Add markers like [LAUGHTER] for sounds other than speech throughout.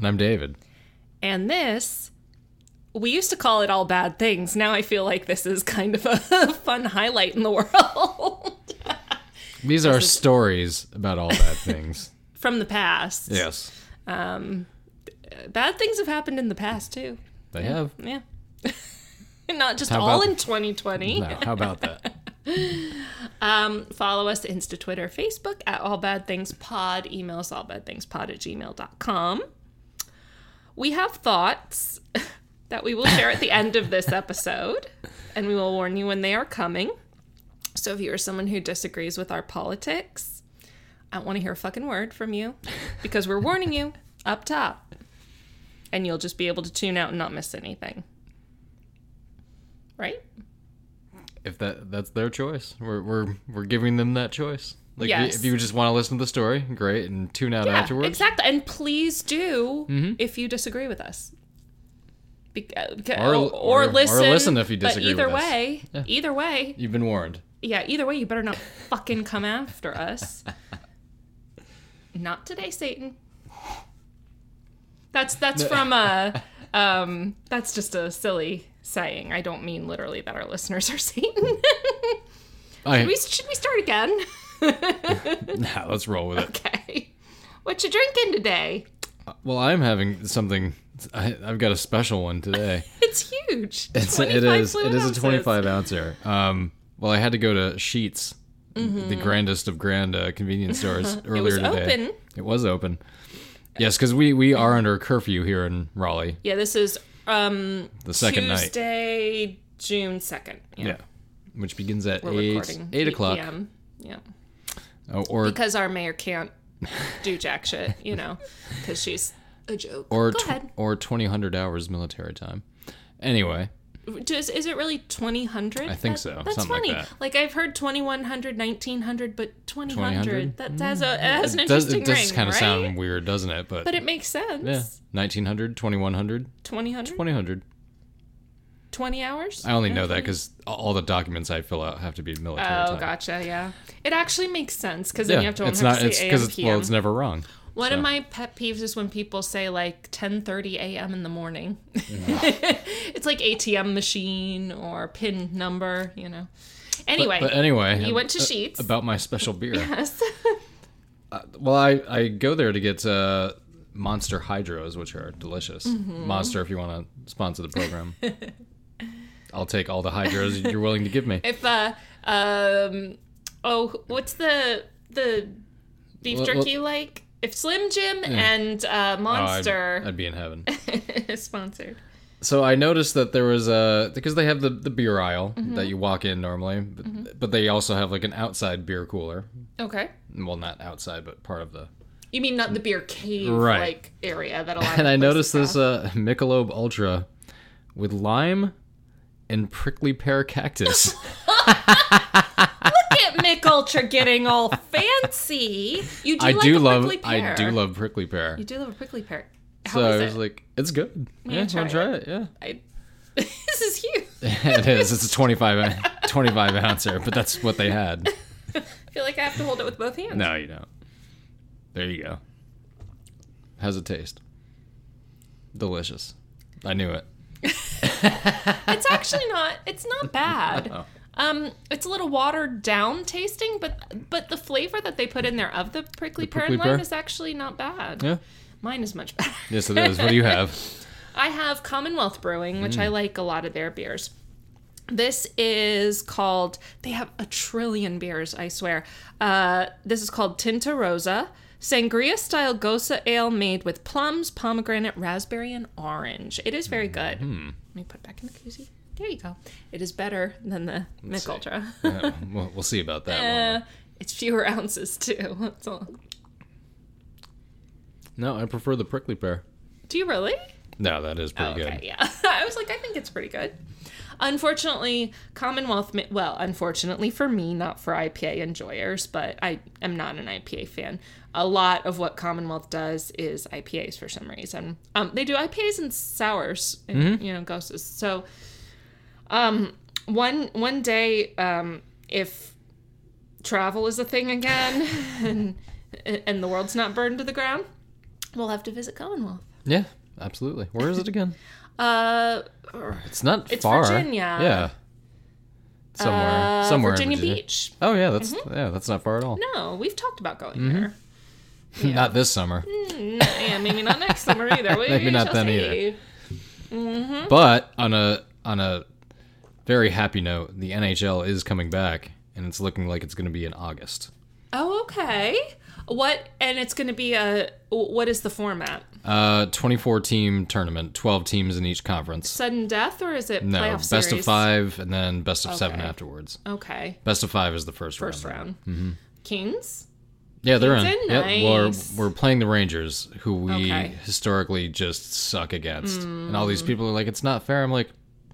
And I'm David. and this we used to call it all bad things. Now I feel like this is kind of a [LAUGHS] fun highlight in the world [LAUGHS] These are stories about all bad things. [LAUGHS] from the past. yes. Bad things have happened in the past too. They have. Yeah. Not just How all about- in 2020. No, how about that? Um, follow us Insta, Twitter, Facebook at All Bad Things Pod. Email us allbadthingspod at gmail.com. We have thoughts [LAUGHS] that we will share at the end of this episode, and we will warn you when they are coming. So if you are someone who disagrees with our politics, I don't want to hear a fucking word from you because we're warning you up top. And you'll just be able to tune out and not miss anything. Right? if that that's their choice, we're we're we're giving them that choice. Like if you- Yes. if you just want to listen to the story, great, and tune out Yeah, afterwards. exactly. And please do Mm-hmm. if you disagree with us. Beca- ca- Or- or, or- or listen, listen if you disagree But either with us. way, either way, You've been warned. yeah, either way, you better not fucking come after us. Not today, Satan. That's that's from a [LAUGHS] um that's just a silly saying. I don't mean literally that our listeners are Satan. I, we, should we start again? [LAUGHS] nah, let's roll with it. okay. What you drinking today? Well, I'm having something. I, I've got a special one today. [LAUGHS] It's huge. It's, 25 it is. It is a 25 ouncer. Um. Well, I had to go to Sheetz, the grandest of grand uh, convenience stores [LAUGHS] earlier Mm-hmm. was today. open. It was open. Yes, because we we are under curfew here in Raleigh. Yeah, this is um The second night. Tuesday, June second. Yeah. Yeah, which begins at We're eight recording eight o'clock. PM. Yeah, Oh, or because our mayor can't do jack shit, you know, because she's a joke. or Go tw- ahead. or twenty hundred hours military time. Anyway, Does, is it really twenty hundred? I think so, That's something like funny. that. Like I've heard 2100, 1900, but 2000? hundred. That has a mm. it has an it does interesting it does ring, kind of right? sound weird, doesn't it? But, But it makes sense. yeah, 1900, 2100, Twenty hundred. 2000. 20 hours. I only know that because all the documents I fill out have to be military Oh, time. gotcha. Yeah, it actually makes sense because then Yeah, you have to it's not. have to It's AM, it's well, it's never wrong. One so. of my pet peeves is when people say like 10:30 a.m. in the morning. Mm-hmm. [LAUGHS] it's like ATM machine or PIN number, you know. Anyway, But anyway, you went to uh, Sheetz. about my special beer. [LAUGHS] yes. Well, I, I go there to get uh, Monster Hydros, which are delicious. Mm-hmm. Monster, if you want to sponsor the program, [LAUGHS] I'll take all the Hydros [LAUGHS] you're willing to give me. if uh um oh what's the the beef jerky like? If Slim Jim and uh, Oh, I'd, Monster I'd be in heaven. [LAUGHS] sponsored. So I noticed that there was a because they have the, the beer aisle Mm-hmm. that you walk in normally, but, but they also have like an outside beer cooler. Okay. Well, not outside, but part of the. You mean not the beer cave Right. like area that a lot [LAUGHS] And I noticed this uh, Michelob Ultra with lime and prickly pear cactus. [LAUGHS] [LAUGHS] Look at Mich Ultra getting all fancy. You do I like do a love prickly pear. I do love prickly pear. You do love a prickly pear. How so is I was it? like, it's good. Yeah, try want to try it? Yeah. I, [LAUGHS] this is huge. it is. It's a 25, oun- 25 ouncer, but that's what they had. I feel like I have to hold it with both hands. No, you don't. There you go. How's it taste? Delicious. I knew it. [LAUGHS] It's actually not. It's not bad. [LAUGHS] Oh. Um, it's a little watered down tasting, but but the flavor that they put in there of the prickly, pear prickly and lime pear? is actually not bad. Yeah. Mine is much better. Yes, it is. What do you have? [LAUGHS] I have Commonwealth Brewing, which I Mm. like a lot of their beers. This is called, they have a trillion beers, I swear. Uh, this is called Tinta Rosa, sangria style Gose ale made with plums, pomegranate, raspberry, and orange. It is very good. Hmm. Let me put it back in the koozie. There you go. It is better than the Mich. Ultra. [LAUGHS] Yeah, we'll, we'll see about that. Uh, it's fewer ounces too. [LAUGHS] That's all. No, I prefer the prickly pear. Do you really? No, that is pretty Oh, okay, good. yeah. [LAUGHS] I was like, I think it's pretty good. Unfortunately, Commonwealth, well, unfortunately for me, not for IPA enjoyers, but I am not an IPA fan. A lot of what Commonwealth does is IPAs for some reason. Um, they do IPAs and sours, and, you know, ghosts. So, um, one one day, um, if travel is a thing again, [LAUGHS] and and the world's not burned to the ground, we'll have to visit Commonwealth. Yeah, absolutely. Where is it again? [LAUGHS] Uh, It's not It's far. Virginia. Yeah. Somewhere. uh, somewhere Virginia, in Virginia Beach. Oh yeah, that's yeah, that's not far at all. No, we've talked about going Mm-hmm. there. [LAUGHS] Not this summer. Mm, no, yeah, maybe not next summer [LAUGHS] either. We, Maybe not then see. Mm-hmm. But on a on a very happy note, the NHL is coming back, and it's looking like it's going to be in August. Oh, okay. What? And it's going to be a. What is the format? Uh, 24 team tournament, 12 teams in each conference. Sudden death, or is it No, playoff best series? of five, and then best of seven afterwards. Okay, Best of five is the first, first round. round. Mm-hmm. Kings. Yeah, they're in. Kings in? Yep, Nice. we're, we're playing the Rangers, who we Okay. historically just suck against. And all Mm. these people are like, "It's not fair." I'm like,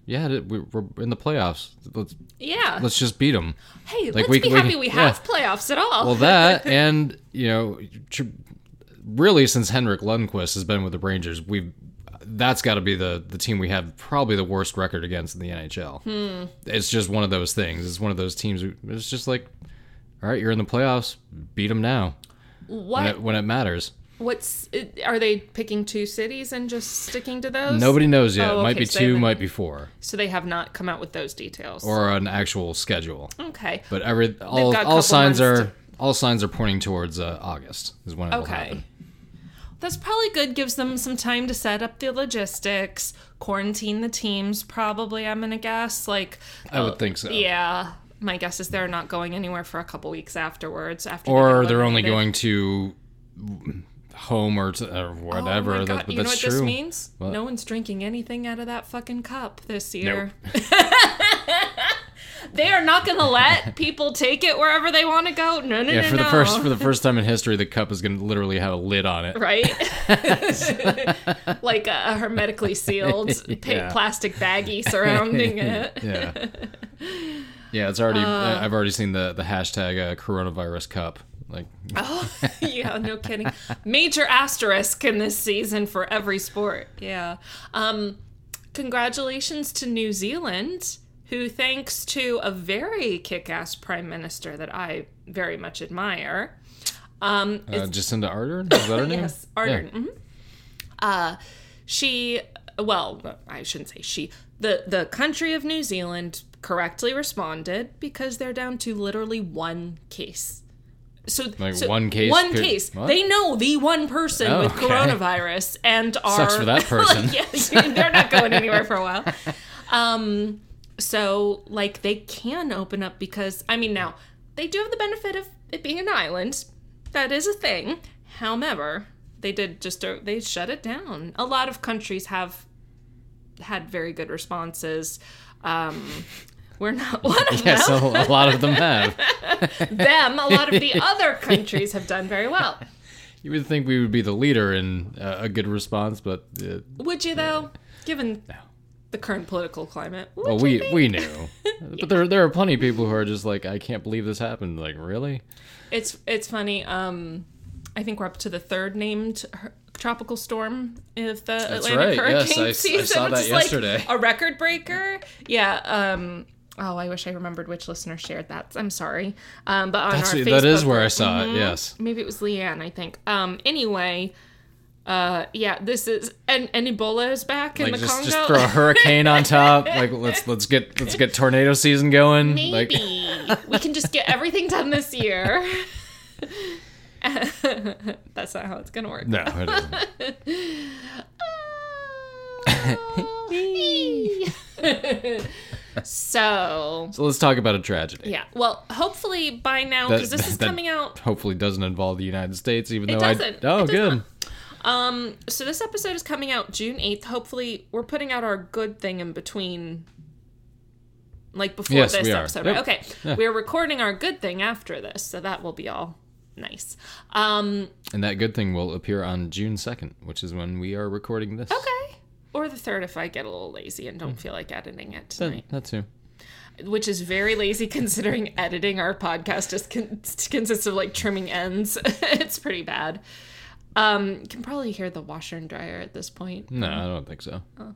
"Yeah, we- we're in the playoffs. Let's Yeah. let's just beat them." hey, like, let's we- be we- happy we yeah. have playoffs at all. Well, that [LAUGHS] and you know, really since Henrik Lundqvist has been with the Rangers, we've that's got to be the the team we have probably the worst record against in the NHL. Hmm. It's just one of those things. It's one of those teams. It's just like, all right, you're in the playoffs, beat them now when what? it, when it matters. What's? Are they picking two cities and just sticking to those? Nobody knows yet. Oh, Might be so two, might be four, So they have not come out with those details. or an actual schedule. okay. But every all all signs are to- all signs are pointing towards uh, August is when it will Okay. happen. That's probably good. Gives them some time to set up the logistics, quarantine the teams. Probably, I'm gonna guess. Like, I would uh, think so. Yeah, my guess is they're not going anywhere for a couple weeks afterwards. After, or get they're only going to home or, to, or oh whatever. Oh my that, God. but you know what true. this means? What? No one's drinking anything out of that fucking cup this year. [LAUGHS] they are not going to let [LAUGHS] people take it wherever they want to go. No, no, Yeah, no, for the first for the first time in history, the cup is going to literally have a lid on it. right? [LAUGHS] like a, a hermetically sealed Yeah. plastic baggie surrounding it. Yeah, yeah. It's already. Uh. I've already seen the the hashtag uh, coronavirus cup. Like, [LAUGHS] Oh, [LAUGHS] yeah, no kidding. Major asterisk in this season for every sport. Yeah. Um, congratulations to New Zealand, who, thanks to a very kick ass prime minister that I very much admire, um, uh, Jacinda Ardern is that her [COUGHS] name? Yes, Ardern. mhm. Uh, she, well, I shouldn't say she. The the country of New Zealand correctly responded because they're down to literally one case. So, Like so one case One per- case. what? They know the one person Oh, with okay. coronavirus and are Sucks for that [LAUGHS] person. [LAUGHS] yeah, [LAUGHS] they're not going anywhere for a while. Um, so like they can open up because I mean now they do have the benefit of it being an island. That is a thing. However, they did just they shut it down. A lot of countries have had very good responses. Um, we're not one of Yes, them. a, a lot of them have. [LAUGHS] them. A lot of the [LAUGHS] other countries have done very well. You would think we would be the leader in uh, a good response, but uh, Would you though? Given the current political climate. well, we think? we knew. [LAUGHS] But there there are plenty of people who are just like, I can't believe this happened. Like, really? It's it's funny. Um, I think we're up to the third named tropical storm of the Atlantic right. Hurricane I- I season, saw which that is like a record breaker. Yeah. Um, oh, I wish I remembered which listener shared that. I'm sorry. Um, but on That's, our that is Facebook where I saw Mhm. it. Yes. Maybe it was Leanne. I think. Um, anyway. Uh, yeah, this is and, and Ebola is back in the just, Congo. just throw a hurricane on top. [LAUGHS] Like let's let's get let's get tornado season going. Like Maybe we can just get everything done this year. [LAUGHS] [LAUGHS] That's not how it's gonna work. no, it isn't. So So let's talk about a tragedy. yeah, well, hopefully by now because this [LAUGHS] is that coming out. Hopefully doesn't involve the United States, even It though doesn't. I oh does good. not. Um, so this episode is coming out June eighth. Hopefully, we're putting out our good thing in between. Like before Yes, this episode, Yep. right? Okay, Yeah. we're recording our good thing after this, so that will be all Nice. Um, And that good thing will appear on June 2nd, which is when we are recording this. okay. Or the third if I get a little lazy and don't feel like editing it tonight. That, that too. which is very lazy [LAUGHS] considering editing our podcast just con- consists of like trimming ends. [LAUGHS] it's pretty bad. Um, you can probably hear the washer and dryer at this point. No, I don't think so. Oh.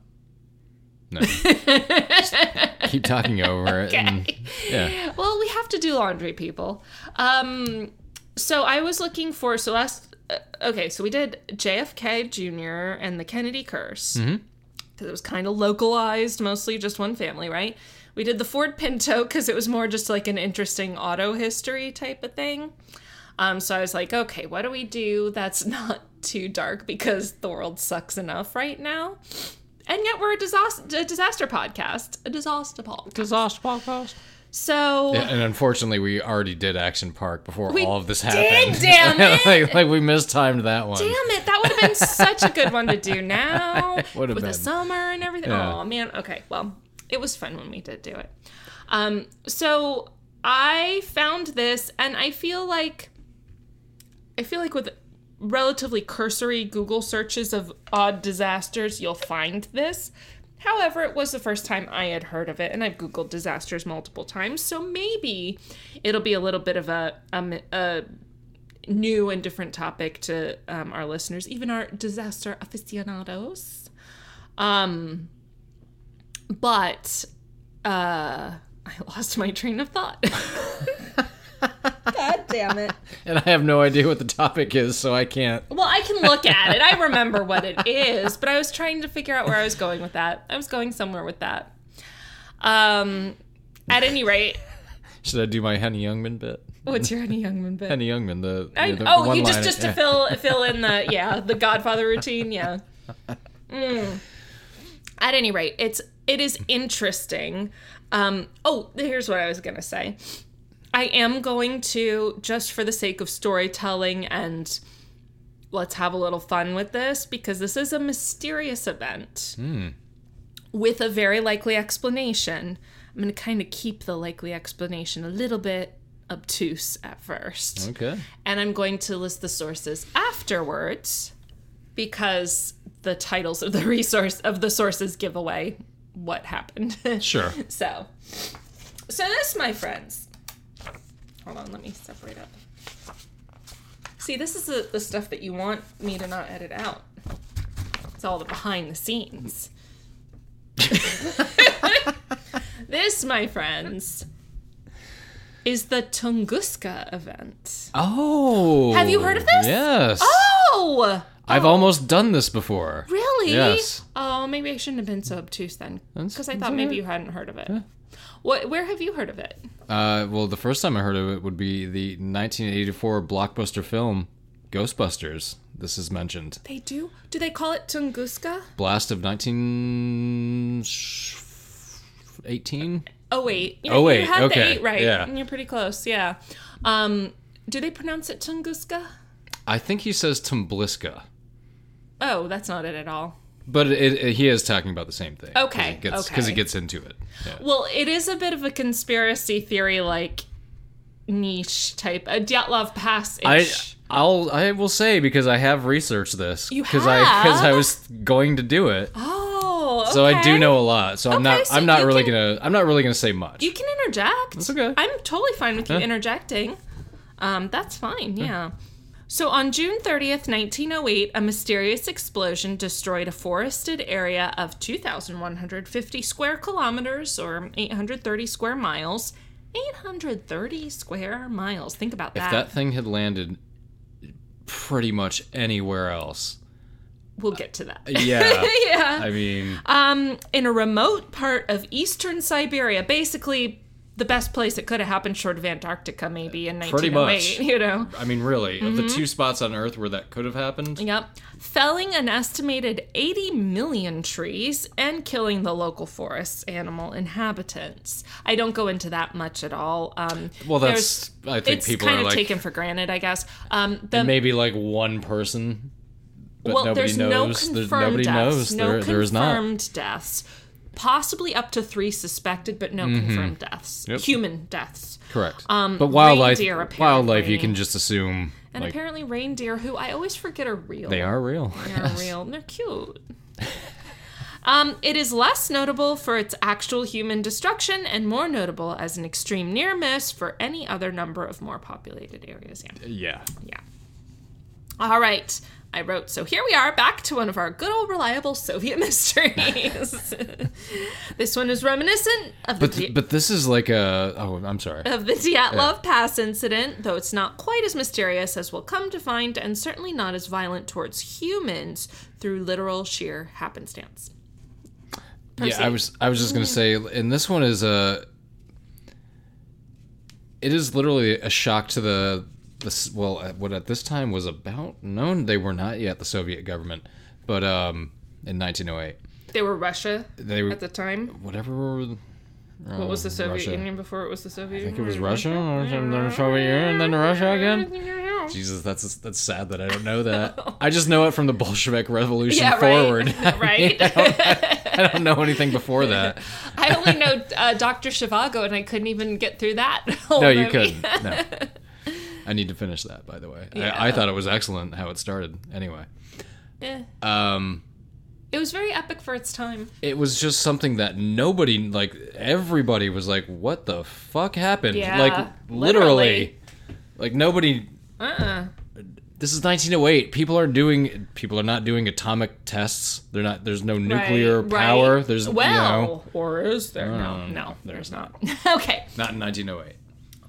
No. [LAUGHS] Keep talking over it. And, yeah. Well, we have to do laundry, people. Um, so I was looking for so last. Uh, okay, so we did JFK Jr. and the Kennedy curse because it was kind of localized, mostly just one family, right? We did the Ford Pinto because it was more just like an interesting auto history type of thing. Um, so I was like, okay, what do we do that's [LAUGHS] not too dark because the world sucks enough right now? And yet we're a disaster, a disaster podcast, a disaster podcast. Disaster podcast. So Yeah, and unfortunately, we already did Action Park before all of this did, happened. [LAUGHS] damn it! like, like we mistimed that one. Damn it, that would have been such a good one to do now [LAUGHS] with the summer and everything. Yeah. Oh man, okay. Well, it was fun when we did do it. Um, so I found this, and I feel like I feel like with relatively cursory Google searches of odd disasters, you'll find this. However, it was the first time I had heard of it, and I've Googled disasters multiple times, so maybe it'll be a little bit of a, a, a new and different topic to um, our listeners, even our disaster aficionados. Um, but uh, I lost my train of thought. [LAUGHS] [LAUGHS] [LAUGHS] God damn it. And I have no idea what the topic is, so I can't. Well, I can look at it. I [LAUGHS] remember what it is, but I was trying to figure out where I was going with that. I was going somewhere with that. Um, at any rate, Should I do my Henny Youngman bit? what's your Honey Youngman bit? Henny Youngman, the, I, the, the oh, you just just to yeah. fill fill in the yeah the Godfather routine yeah. Mm. At any rate, it's it is interesting. Um, oh, here's what I was gonna say. I am going to just for the sake of storytelling and let's have a little fun with this because this is a mysterious event hmm. with a very likely explanation. I'm going to kind of keep the likely explanation a little bit obtuse at first. Okay. And I'm going to list the sources afterwards because the titles of the resource of the sources give away what happened. [LAUGHS] Sure. so, so this, my friends. Hold on, let me separate up. See, this is the, the stuff that you want me to not edit out. It's all the behind the scenes. [LAUGHS] this, my friends, is the Tunguska event. Oh. Have you heard of this? Yes. Oh! I've almost done this before. Really? Yes. Oh, maybe I shouldn't have been so obtuse then. That's- Because I that's thought maybe you hadn't heard of it. What? Where have you heard of it? Uh, well, the first time I heard of it would be the 1984 blockbuster film Ghostbusters. This is mentioned. They do? Do they call it Tunguska? Blast of 1918. Oh wait. Oh, wait, You had okay, the eight right. yeah. And You're pretty close. Yeah. Um, do they pronounce it Tunguska? I think he says Tumbliska, Oh, that's not it at all. but it, it, he is talking about the same thing. Okay, Because okay. he gets into it. Yeah. Well, it is a bit of a conspiracy theory, like niche type, a Dyatlov Pass I. I'll I will say because I have researched this You because I because I was going to do it. Oh, Okay. So I do know a lot. So I'm not so I'm not really can- gonna I'm not really gonna say much. You can interject. That's okay. I'm totally fine with you Yeah. interjecting. Um, that's fine, yeah. So on June 30th, 1908, a mysterious explosion destroyed a forested area of 2,150 square kilometers or 830 square miles. 830 square miles. Think about that. if that. thing had landed pretty much anywhere else. We'll get to that. Yeah. [LAUGHS] yeah. I mean, Um, in a remote part of eastern Siberia, basically the best place it could have happened short of Antarctica, maybe in Pretty much. [LAUGHS] You know. I mean really, Mm-hmm. the two spots on earth where that could have happened, Yep. Felling an estimated 80 million trees and killing the local forest's animal inhabitants. I don't go into that much at all. Um, well that's I think it's people kind are of like taken for granted, I guess. Um, the, maybe like one person but well, nobody there's knows. no There's- confirmed nobody deaths. knows. No there there is not. confirmed deaths. Possibly up to three suspected, but no confirmed deaths. Yep. Human deaths. Correct. Um, but wildlife, reindeer, wildlife, you can just assume And like apparently reindeer, who I always forget are real. they are real. They're [LAUGHS] real. And They're cute. Um, it is less notable for its actual human destruction and more notable as an extreme near miss for any other number of more populated areas. Yeah. Yeah. Yeah. All right. I wrote, so here we are back to one of our good old reliable Soviet [LAUGHS] mysteries. [LAUGHS] this one is reminiscent of the, But Di- but this is like a oh I'm sorry. of the Dyatlov Pass incident, though it's not quite as mysterious as we'll come to find, and certainly not as violent towards humans through literal sheer happenstance. Yeah, I was I was just gonna mm-hmm. say, and this one is a. It is literally a shock to the this well, what at this time was about known. They were not yet the Soviet government, but um, in 1908, They were Russia they were at the time. whatever. What was the Soviet Russia. Union before it was the Soviet I think it was Russia, or then the Soviet Union, and then Russia again. [LAUGHS] Jesus, that's that's sad that I don't know that. [LAUGHS] I just know it from the Bolshevik Revolution Yeah, forward. [LAUGHS] right. right. I don't know anything before that. I only know uh, Dr. Zhivago, and I couldn't even get through that. No, you movie. couldn't. No. I need to finish that, by the way. Yeah. I, I thought it was excellent how it started. Anyway, Eh. um, It was very epic for its time. it was just something that nobody, like everybody, was like, "What the fuck happened?" Yeah, like literally, literally. like nobody. Uh-uh. This is 1908. People are doing. People are not doing atomic tests. They're not. There's no nuclear Right, power. right. There's well, you know, or is there? No, Um, no, there's not. [LAUGHS] okay. not in 1908.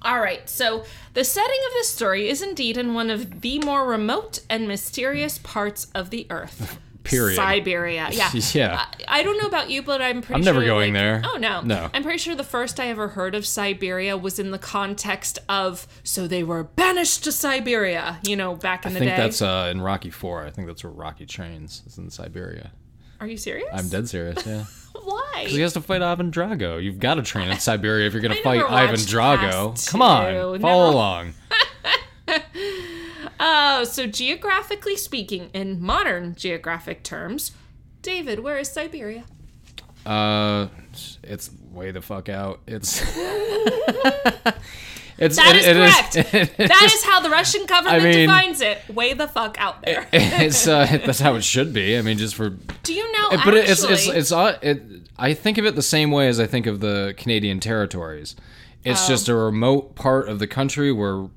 All right, so the setting of this story is indeed in one of the more remote and mysterious parts of the Earth. Period. Siberia. Yeah. [LAUGHS] Yeah. I, I don't know about you, but I'm pretty I'm sure. never going like- there. Oh, no. No. I'm pretty sure the first I ever heard of Siberia was in the context of, so they were banished to Siberia, you know, back in I the day. I think that's uh, in Rocky Four. I think that's where Rocky trains. Is in Siberia. Are you serious? I'm dead serious. Yeah. [LAUGHS] Why? Because he has to fight Ivan Drago. You've got to train in [LAUGHS] Siberia if you're going to fight Ivan Drago. Come on, follow No. along. Oh, [LAUGHS] so geographically speaking, in modern geographic terms, David, where is Siberia? Uh, it's way the fuck out. It's. It's That it- is it correct. [LAUGHS] it That is how the Russian government mean- defines it. Way the fuck out there. [LAUGHS] it's uh, [LAUGHS] that's how it should be. I mean, just for. Do you know? but actually, it- it's it's it's uh, it. I think of it the same way as I think of the Canadian territories. It's Oh. just a remote part of the country where,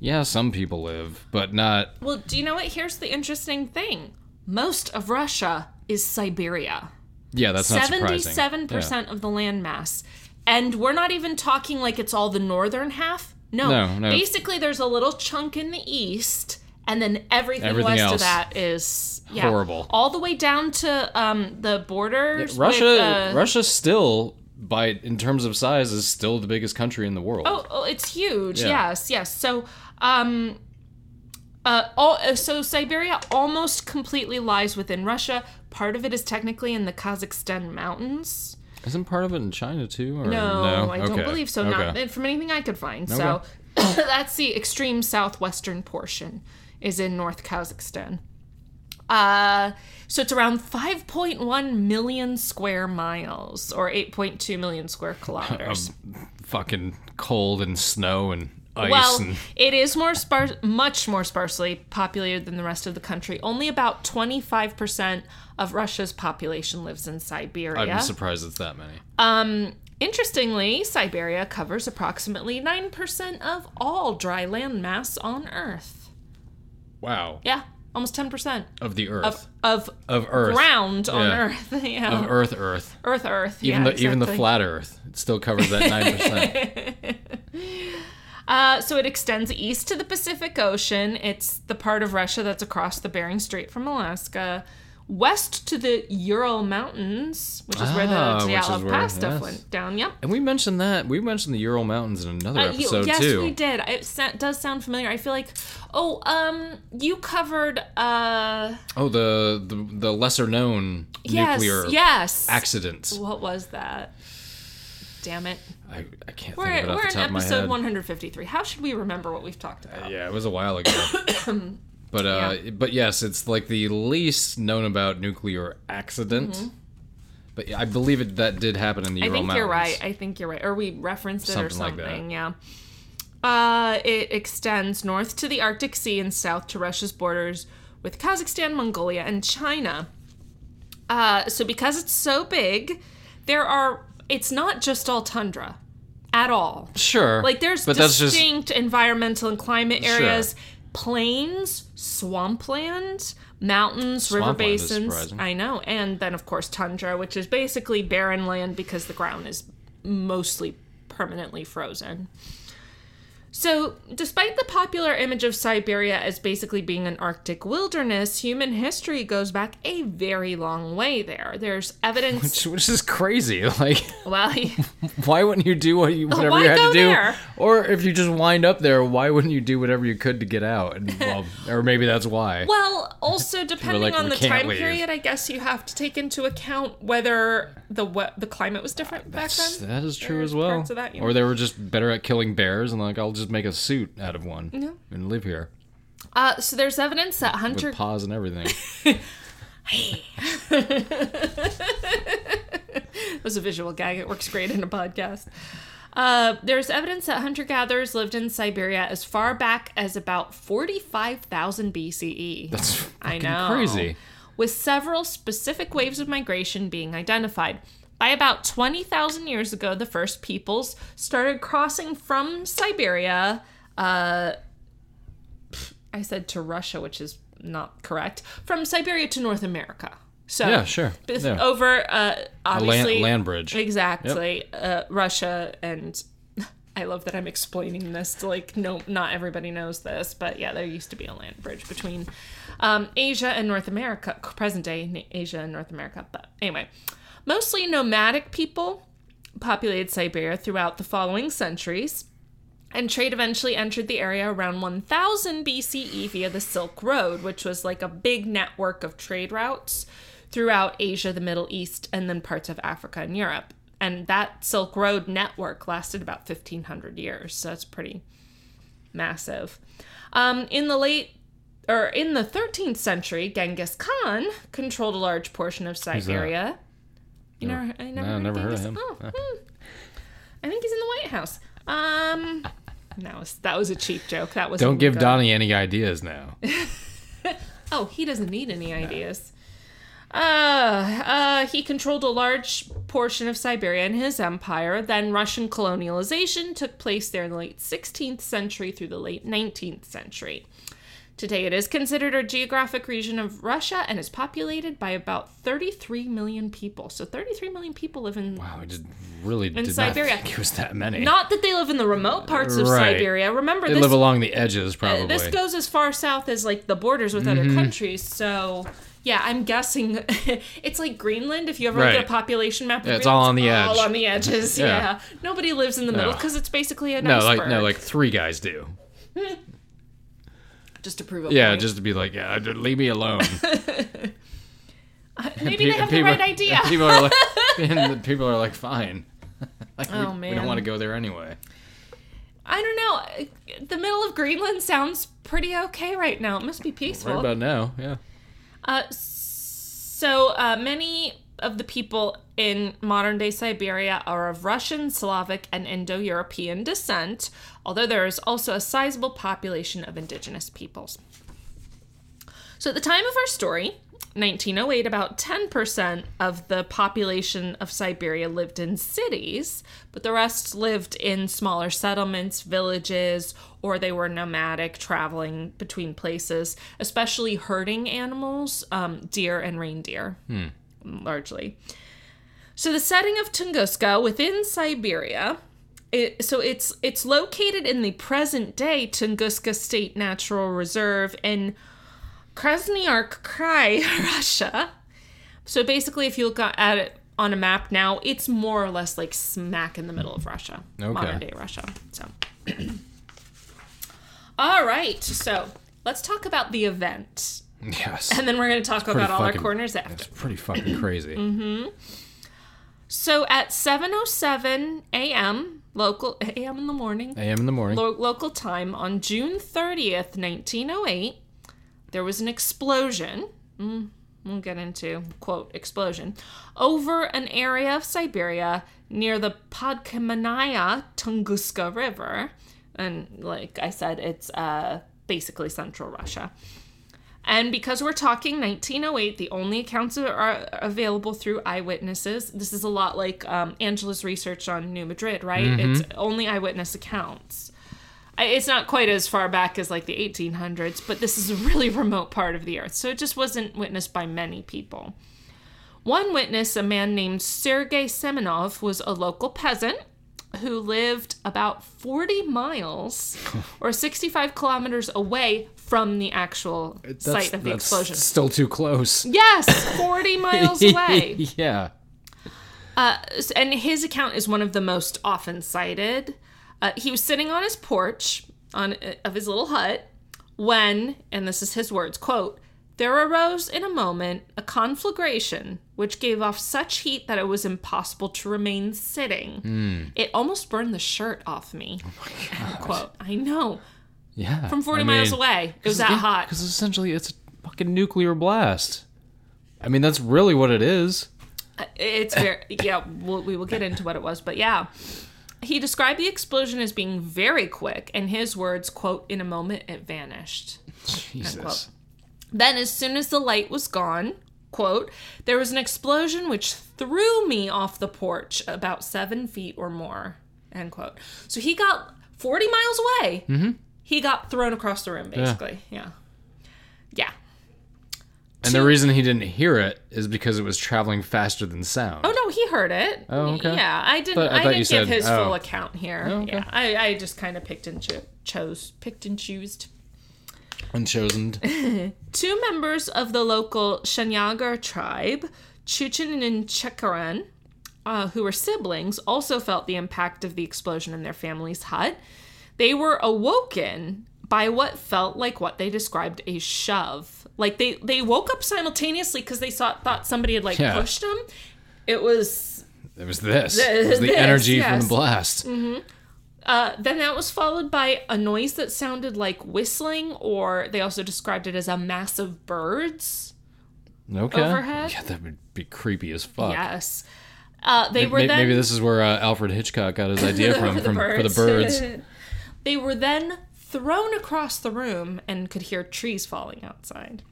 yeah, some people live, but not. well, do you know what? Here's the interesting thing. Most of Russia is Siberia. Yeah, that's not surprising. Seventy-seven percent of the landmass, and we're not even talking like it's all the northern half. No, No, no. Basically, there's a little chunk in the east, and then everything, Everything west else. of that is yeah, Horrible. all the way down to um, the borders. Russia, with, uh, Russia still by in terms of size is still the biggest country in the world. Oh, oh, it's huge. Yeah. Yes, yes. So, um, uh, all, uh, so Siberia almost completely lies within Russia. Part of it is technically in the Kazakhstan mountains. Isn't part of it in China too? Or No, I don't Okay, believe so. okay. Not from anything I could find. So, [COUGHS] that's the extreme southwestern portion is in North Kazakhstan. Uh, so it's around 5.1 million square miles or 8.2 million square [LAUGHS] kilometers. fucking cold and snow and ice Well, and it is more sparse, much more sparsely populated than the rest of the country. Only about 25% of Russia's population lives in Siberia. I'm surprised it's that many. Um, interestingly, Siberia covers approximately 9% of all dry land mass on Earth. Wow. Yeah, almost 10% Of the Earth. of Of, Earth. ground on Yeah. Earth. [LAUGHS] yeah. Of Earth, Earth. Earth, Earth. Even yeah, the even the flat Earth, it still covers that nine percent. [LAUGHS] Uh, so it extends east to the Pacific Ocean. It's the part of Russia that's across the Bering Strait from Alaska. West to the Ural Mountains, which is where the Ah, which is Dyatlov Pass stuff yes. went down. Yep. And we mentioned that. We mentioned the Ural Mountains in another Uh, you- episode yes, too. we did. It sa- does sound familiar. I feel like, oh, um, you covered, uh, Oh, the, the the lesser known yes, nuclear yes. accidents. What was that? Damn it. I, I can't We're, think of it off the in top of my episode 153. How should we remember what we've talked about? Yeah, it was a while ago. [COUGHS] [COUGHS] but uh, but yes, it's like the least known about nuclear accident. Mm-hmm. But I believe it that did happen in the I Ural think Mountains. you're right. I think you're right. Or we referenced it or Something like that. Yeah. Uh, it extends north to the Arctic Sea and south to Russia's borders with Kazakhstan, Mongolia, and China. Uh, so because it's so big, there are. It's not just all tundra, at all. Sure. Like there's but that's just distinct environmental and climate areas. Sure. Plains, swampland, mountains, river basins. I know, and then of course tundra, which is basically barren land because the ground is mostly permanently frozen. So, despite the popular image of Siberia as basically being an Arctic wilderness, human history goes back a very long way there. There's evidence. which, which is crazy. [LAUGHS] Like, well, [LAUGHS] why wouldn't you do what you whatever you had to do? there? Or if you just wind up there, why wouldn't you do whatever you could to get out? And [LAUGHS] well, or maybe that's why. Well, also depending like, on the time leave." period, I guess you have to take into account whether the we- the climate was different uh, back then. that is true as well. that, you know. Or they were just better at killing bears, and like I'll just make a suit out of one and live here Uh, so there's evidence that hunter with paws and everything. [LAUGHS] it [LAUGHS] was a visual gag. It works great in a podcast. Uh, there's evidence that hunter gatherers lived in Siberia as far back as about 45,000 BCE. That's I know. crazy. With several specific waves of migration being identified. By about 20,000 years ago, the first peoples started crossing from Siberia. Uh, I said to Russia, which is not correct. From Siberia to North America. So Yeah, sure. Yeah. over uh, A land, obviously land bridge. Exactly. Uh, Russia and [LAUGHS] I love that I'm explaining this to like no not everybody knows this, but yeah, there used to be a land bridge between um, Asia and North America, present day Asia and North America. But anyway, mostly nomadic people populated Siberia throughout the following centuries. And trade eventually entered the area around 1000 BCE via the Silk Road, which was like a big network of trade routes throughout Asia, the Middle East, and then parts of Africa and Europe. And that Silk Road network lasted about 1500 years, so that's pretty massive. Um, in the late or in the 13th century, Genghis Khan controlled a large portion of Siberia. You know, I never, No, heard, never of heard of him. Oh, [LAUGHS] hmm. I think he's in the White House. Um, that was that was a cheap joke. That was Don't give Donnie any ideas now. [LAUGHS] Oh, he doesn't need any ideas. Uh, uh, he controlled a large portion of Siberia in his empire. Then Russian colonialization took place there in the late 16th century through the late 19th century. Today, it is considered a geographic region of Russia and is populated by about 33 million people. So, 33 million people live in. Wow, I just really did Siberia. not think it was that many. Not that they live in the remote parts of Right. Siberia. Remember, they this live along the edges, uh, probably. This goes as far south as like the borders with Mm-hmm. other countries. So yeah, I'm guessing [LAUGHS] it's like Greenland. If you ever look at Right. a population map, of Yeah, it's Greenland, all on the all edge. on the edges. [LAUGHS] Yeah. Yeah. nobody lives in the middle No. because it's basically an no, iceberg. like no, like three guys do. [LAUGHS] just to prove a Yeah, point. just to be like, yeah, leave me alone. [LAUGHS] maybe they have the right idea. People are like, [LAUGHS] [LAUGHS] and people are like, fine. like, we, Oh, we man. don't want to go there anyway. I don't know. The middle of Greenland sounds pretty okay right now. It must be peaceful. Right about now, yeah. Uh, so uh, many of the people in modern day Siberia are of Russian, Slavic, and Indo European descent, although there is also a sizable population of indigenous peoples. So at the time of our story, 1908, about 10% of the population of Siberia lived in cities, but the rest lived in smaller settlements, villages, or they were nomadic, traveling between places, especially herding animals, um, deer and reindeer, largely. So the setting of Tunguska within Siberia, it, so it's it's located in the present day Tunguska State Natural Reserve in Krasnoyarsk Krai, [LAUGHS] Russia. So basically, if you look at it on a map now, it's more or less like smack in the middle of Russia, Okay. modern day Russia. So, [CLEARS THROAT] all right. So let's talk about the event, Yes. and then we're going to talk about all our corners after. It's pretty fucking crazy. [LAUGHS] Mm-hmm. So at 7:07 a.m. local a.m. in the morning, AM in the morning. lo- local time on June 30th, 1908, there was an explosion. Mm, we'll get into quote explosion over an area of Siberia near the Podkamennaya Tunguska River, and like I said, it's uh, basically central Russia. And because we're talking 1908, the only accounts are available through eyewitnesses. This is a lot like um, Angela's research on New Madrid, right? It's only eyewitness accounts. It's not quite as far back as like the 1800s, but this is a really remote part of the earth. So it just wasn't witnessed by many people. One witness, a man named Sergei Semenov, was a local peasant who lived about 40 miles [LAUGHS] or 65 kilometers away from the actual site of the that's explosion. Still too close. Yes, 40 [LAUGHS] miles away. yeah. Uh, and his account is one of the most often cited. Uh, he was sitting on his porch on of his little hut when, and this is his words, quote, there arose in a moment a conflagration which gave off such heat that it was impossible to remain sitting. It almost burned the shirt off me. End [LAUGHS] quote. I know. Yeah. From 40 miles away. It was that hot. Because essentially it's a fucking nuclear blast. I mean, that's really what it is. It's very [LAUGHS] yeah. We'll, we will get into what it was, but yeah, he described the explosion as being very quick. In his words, "quote In a moment, it vanished." Jesus. Then, as soon as the light was gone, quote, there was an explosion which threw me off the porch about seven feet or more. End quote. So he got forty miles away. Mm-hmm. He got thrown across the room, basically. Yeah. Yeah. And the reason he didn't hear it is because it was traveling faster than sound. Oh no, he heard it. Oh, okay. Yeah, I didn't. But I I, didn't give said- his oh. full account here. okay. Yeah, I, I just kind of picked and cho- chose, picked and choosed. Unchosen. [LAUGHS] Two members of the local Shanyagir tribe, Chuchan and Chekaran, uh, who were siblings, also felt the impact of the explosion in their family's hut. They were awoken by what felt like what they described a shove. Like they they woke up simultaneously because they saw, thought somebody had like Yeah. pushed them. It was It was this. [LAUGHS] It was the This, energy from the blast. Uh, then that was followed by a noise that sounded like whistling, or they also described it as a mass of birds. Okay. Overhead? Yeah, that would be creepy as fuck. Yes. Uh, they were Maybe, then maybe this is where uh, Alfred Hitchcock got his [LAUGHS] idea from, from for the birds. [LAUGHS] they were then thrown across the room and could hear trees falling outside.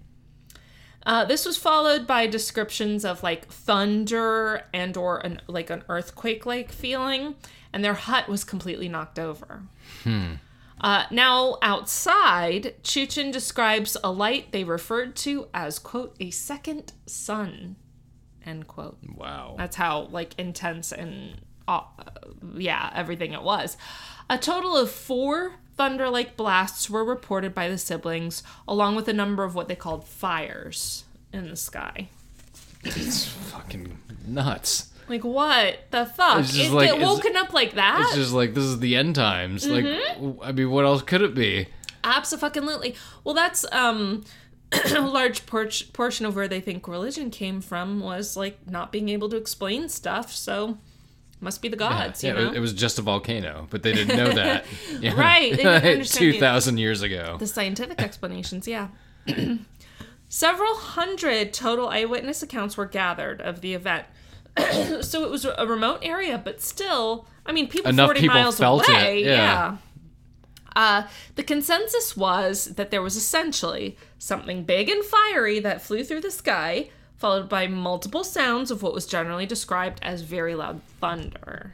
Uh, this was followed by descriptions of like thunder and or an like an earthquake like feeling, and their hut was completely knocked over. Uh, now outside, Chuchan describes a light they referred to as quote a second sun, end quote. Wow. That's how like intense and uh, yeah, everything it was. A total of four thunder-like blasts were reported by the siblings, along with a number of what they called fires in the sky. It's fucking nuts. Like what the fuck? It's just It like- get woken up like that? It's just like this is the end times. Like, Mm-hmm. w- I mean, what else could it be? Absolutely. Well, that's um [CLEARS THROAT] a large por- portion of where they think religion came from was like not being able to explain stuff. So must be the gods, yeah, you it know. was- it was just a volcano, but they didn't know that. [LAUGHS] Yeah. Right, they didn't [LAUGHS] understand the- Two thousand years ago. the scientific explanations, yeah. [CLEARS THROAT] Several hundred total eyewitness accounts were gathered of the event. [COUGHS] so it was a remote area, but still, I mean, people Enough 40 people miles felt it, away. yeah. yeah. Uh, the consensus was that there was essentially something big and fiery that flew through the sky, followed by multiple sounds of what was generally described as very loud thunder.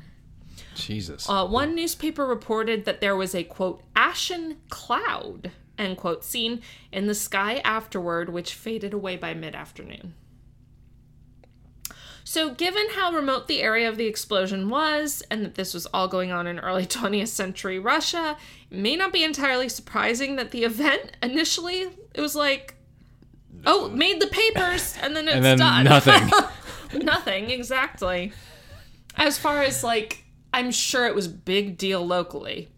Jesus. Uh, one newspaper reported that there was a quote ashen cloud end quote seen in the sky afterward, which faded away by mid afternoon. So, given how remote the area of the explosion was, and that this was all going on in early [LAUGHS] 20th century Russia, it may not be entirely surprising that the event initially it was like, oh, made the papers, and then [LAUGHS] it's and then done. nothing. [LAUGHS] Nothing, exactly. As far as like, I'm sure it was big deal locally,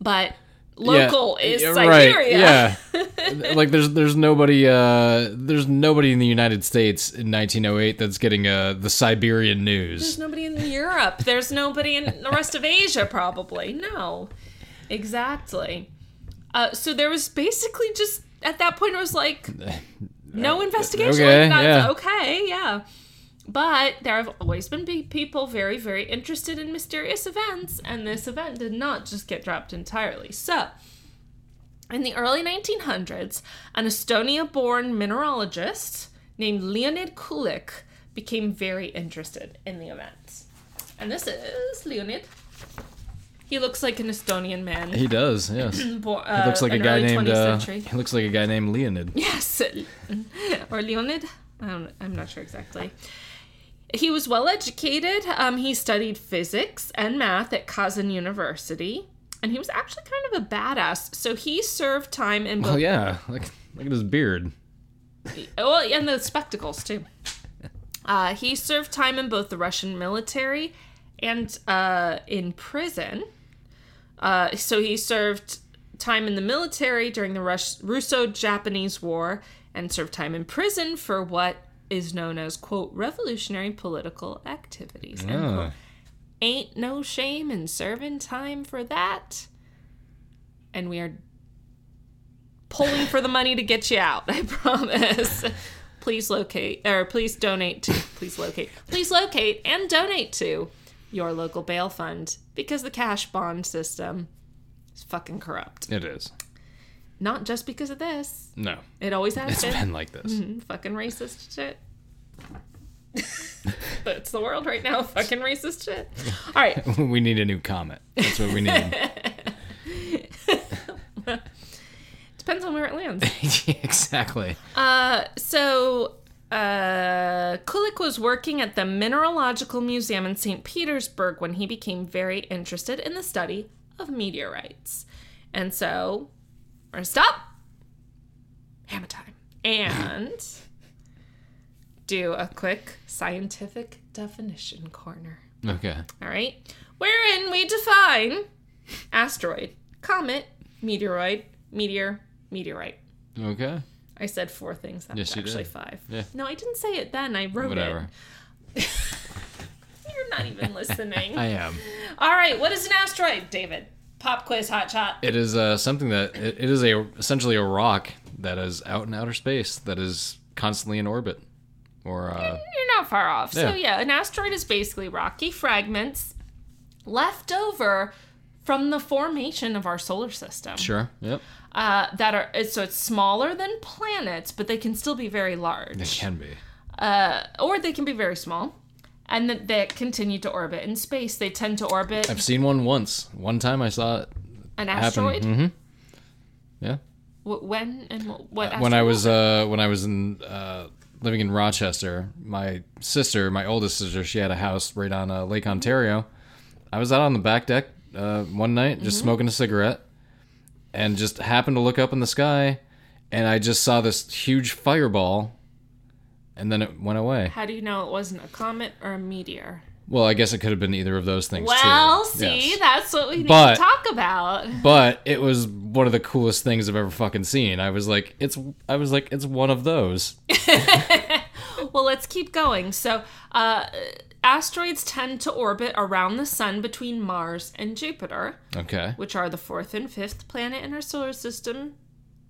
but local is yeah, Siberia. yeah. [LAUGHS] like there's there's nobody uh there's nobody in the United States in 1908 that's getting uh the Siberian news. There's nobody in Europe. There's nobody in the rest of Asia, probably. No, exactly. Uh, so there was basically just at that point, it was like, no investigation. okay, like, that's yeah. okay, yeah. But there have always been people very, very interested in mysterious events, and this event did not just get dropped entirely. So, in the early 1900s, an Estonia born mineralogist named Leonid Kulik became very interested in the event. And this is Leonid. He looks like an Estonian man. He does, [CLEARS THROAT] yes. He bo- uh, looks like a guy named uh, he looks like a guy named Leonid. Yes, [LAUGHS] or Leonid. I'm not sure exactly. He was well educated. Um, he studied physics and math at Kazan University, and he was actually kind of a badass. So he served time in both. Oh yeah, look look at his beard. Well, and the spectacles too. Uh, he served time in both the Russian military and uh, in prison. Uh, so he served time in the military during the Rus- Russo-Japanese War and served time in prison for what is known as quote revolutionary political activities. end quote. Ah. Ain't no shame in serving time for that. And we are pulling for the money to get you out. [LAUGHS] I promise. Please locate or please donate to please locate. Please locate and donate to your local bail fund because the cash bond system is fucking corrupt. It is. Not just because of this. No. It always has It's been. been like this. Mm, fucking racist shit. [LAUGHS] but it's the world right now. Fucking racist shit. All right. [LAUGHS] we need a new comment. That's what we need. [LAUGHS] Depends on where it lands. Exactly. Uh, so uh, Kulik was working at the Mineralogical Museum in St. Petersburg when he became very interested in the study of meteorites. And so, we're gonna stop. Hammer time. And [LAUGHS] do a quick scientific definition corner. Okay. All right. Wherein we define asteroid, comet, meteoroid, meteor, meteorite. Okay. I said four things. That Yes, was actually did. five. Yeah. No, I didn't say it then. I wrote Whatever. it. [LAUGHS] You're not even listening. [LAUGHS] I am. All right. What is an asteroid, David? Pop quiz, hot shot. It is uh, something that it, it is a essentially a rock that is out in outer space that is constantly in orbit, or uh, You're not far off. So Yeah. yeah, an asteroid is basically rocky fragments left over from the formation of our solar system. sure. Yep. Uh, that are so it's smaller than planets, but they can still be very large. They can be. uh, or they can be very small, and that they continue to orbit in space. They tend to orbit I've seen one once. One time I saw it an happen. asteroid. hmm Yeah. Wh- When and wh- what? when I was uh, when I was in uh, living in Rochester, my sister, my oldest sister, she had a house right on uh, Lake Ontario. I was out on the back deck uh, one night, just smoking a cigarette, and just happened to look up in the sky, and I just saw this huge fireball, and then it went away. How do you know it wasn't a comet or a meteor? Well, I guess it could have been either of those things Well, too. see, Yes. that's what we need But- to talk about. But it was one of the coolest things I've ever fucking seen. I was like, it's. I was like, it's one of those. [LAUGHS] Well, let's keep going. So, uh, asteroids tend to orbit around the sun between Mars and Jupiter, Okay. which are the fourth and fifth planet in our solar system.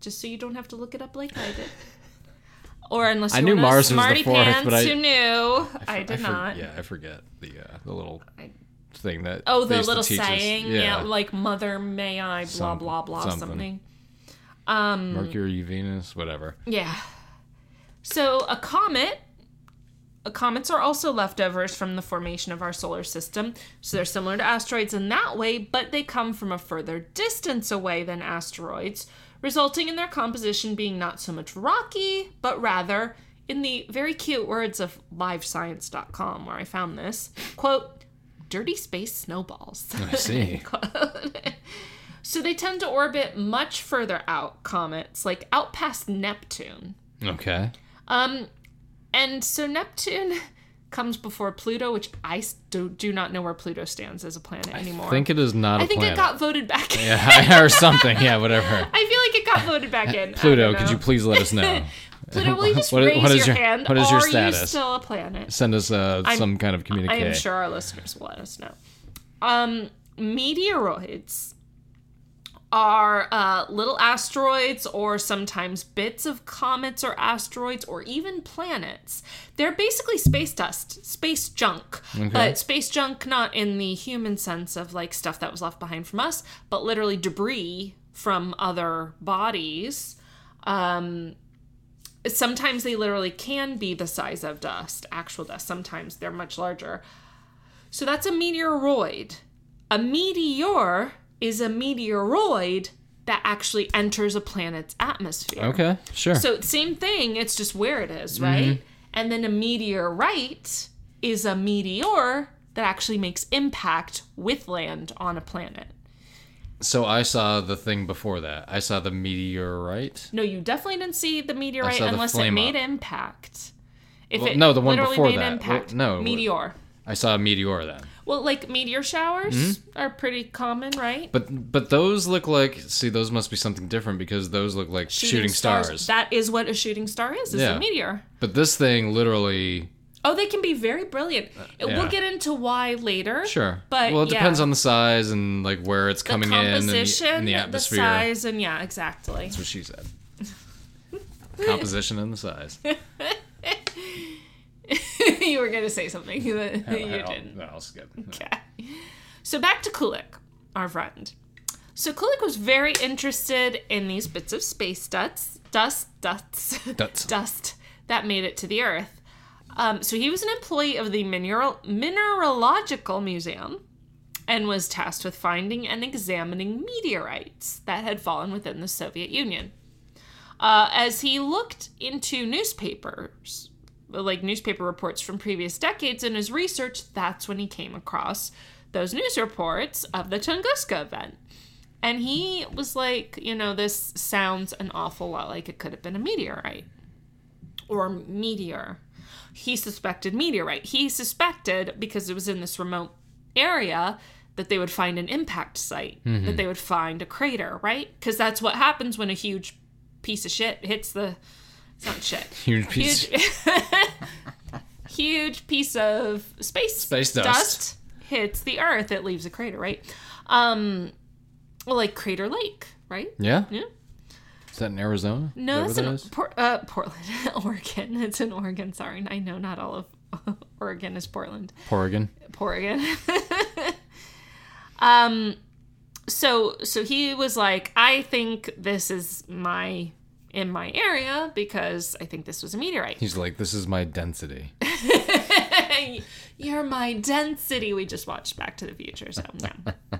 Just so you don't have to look it up like I did. [LAUGHS] Or unless I knew Mars was the fourth, pants but I- who knew. I, I did not. Yeah, I forget the uh, the little thing that. Oh, the little saying, yeah. like "Mother, may I?" Blah Some- blah blah something. something. Um, Mercury, Venus, whatever. Yeah. So a comet. Uh, Comets are also leftovers from the formation of our solar system, so they're similar to asteroids in that way, but they come from a further distance away than asteroids, resulting in their composition being not so much rocky, but rather, in the very cute words of livescience.com, where I found this, quote, dirty space snowballs. I see. [LAUGHS] so they tend to orbit much further out, comets, like out past Neptune. Okay. Um, and so Neptune [LAUGHS] comes before Pluto, which I do, do not know where Pluto stands as a planet anymore. I think it is not a I think planet. it got voted back in. yeah, [LAUGHS] or something. Yeah, whatever. [LAUGHS] I feel like it got voted back in. Pluto, could you please let us know? Pluto, will you just What- raise what is your, your- hand? what is your Are you status? still a planet? Send us uh, some kind of communication. I am sure our listeners will let us know. Um, meteoroids are uh, little asteroids or sometimes bits of comets or asteroids or even planets. They're basically space dust, space junk. But space junk not in the human sense of like stuff that was left behind from us, but literally debris from other bodies. Um, sometimes they literally can be the size of dust, actual dust. Sometimes they're much larger. So that's a meteoroid. A meteor is a meteoroid that actually enters a planet's atmosphere. Okay, sure. So same thing, it's just where it is, right? Mm-hmm. And then a meteorite is a meteor that actually makes impact with land on a planet. So I saw the thing before that. I saw the meteorite. No, you definitely didn't see the meteorite the unless it made up. impact. If Well, it no, the one before made that. impact, Well, no. meteor. I saw a meteor then. Well, like meteor showers Mm-hmm. are pretty common, right? But but those look like see those must be something different because those look like shooting, stars. That is what a shooting star is. Is Yeah. a meteor. But this thing literally Oh, they can be very brilliant. We'll get into why later. sure. But well, it yeah. depends on the size and like where it's the coming in and the, composition, and the the, atmosphere. size, and yeah, exactly. That's what she said. [LAUGHS] Composition and the size. [LAUGHS] [LAUGHS] you were gonna say something that you I'll- didn't. I'll skip. [LAUGHS] Okay. So back to Kulik, our friend. So Kulik was very interested in these bits of space dust, dust, dust, Duts. [LAUGHS] dust that made it to the Earth. Um, so he was an employee of the Mineral- Mineralogical Museum and was tasked with finding and examining meteorites that had fallen within the Soviet Union. Uh, as he looked into newspapers, like newspaper reports from previous decades in his research, that's when he came across those news reports of the Tunguska event. And he was like, you know, this sounds an awful lot like it could have been a meteorite or meteor. He suspected meteorite. He suspected, because it was in this remote area, that they would find an impact site, that mm-hmm. they would find a crater, right? Because that's what happens when a huge piece of shit hits the. It's not shit. Huge piece. Huge, [LAUGHS] huge piece of space Space dust. hits the Earth. It leaves a crater, right? Um, well, like Crater Lake, right? Yeah. Yeah. Is that in Arizona? No, that's that in that? Por- uh, Portland, [LAUGHS] Oregon. It's in Oregon. Sorry, I know not all of [LAUGHS] Oregon is Portland. Oregon. Oregon. um, so so he was like, I think this is my in my area because I think this was a meteorite. He's like, this is my density. [LAUGHS] You're my density. We just watched Back to the Future, so yeah. [LAUGHS]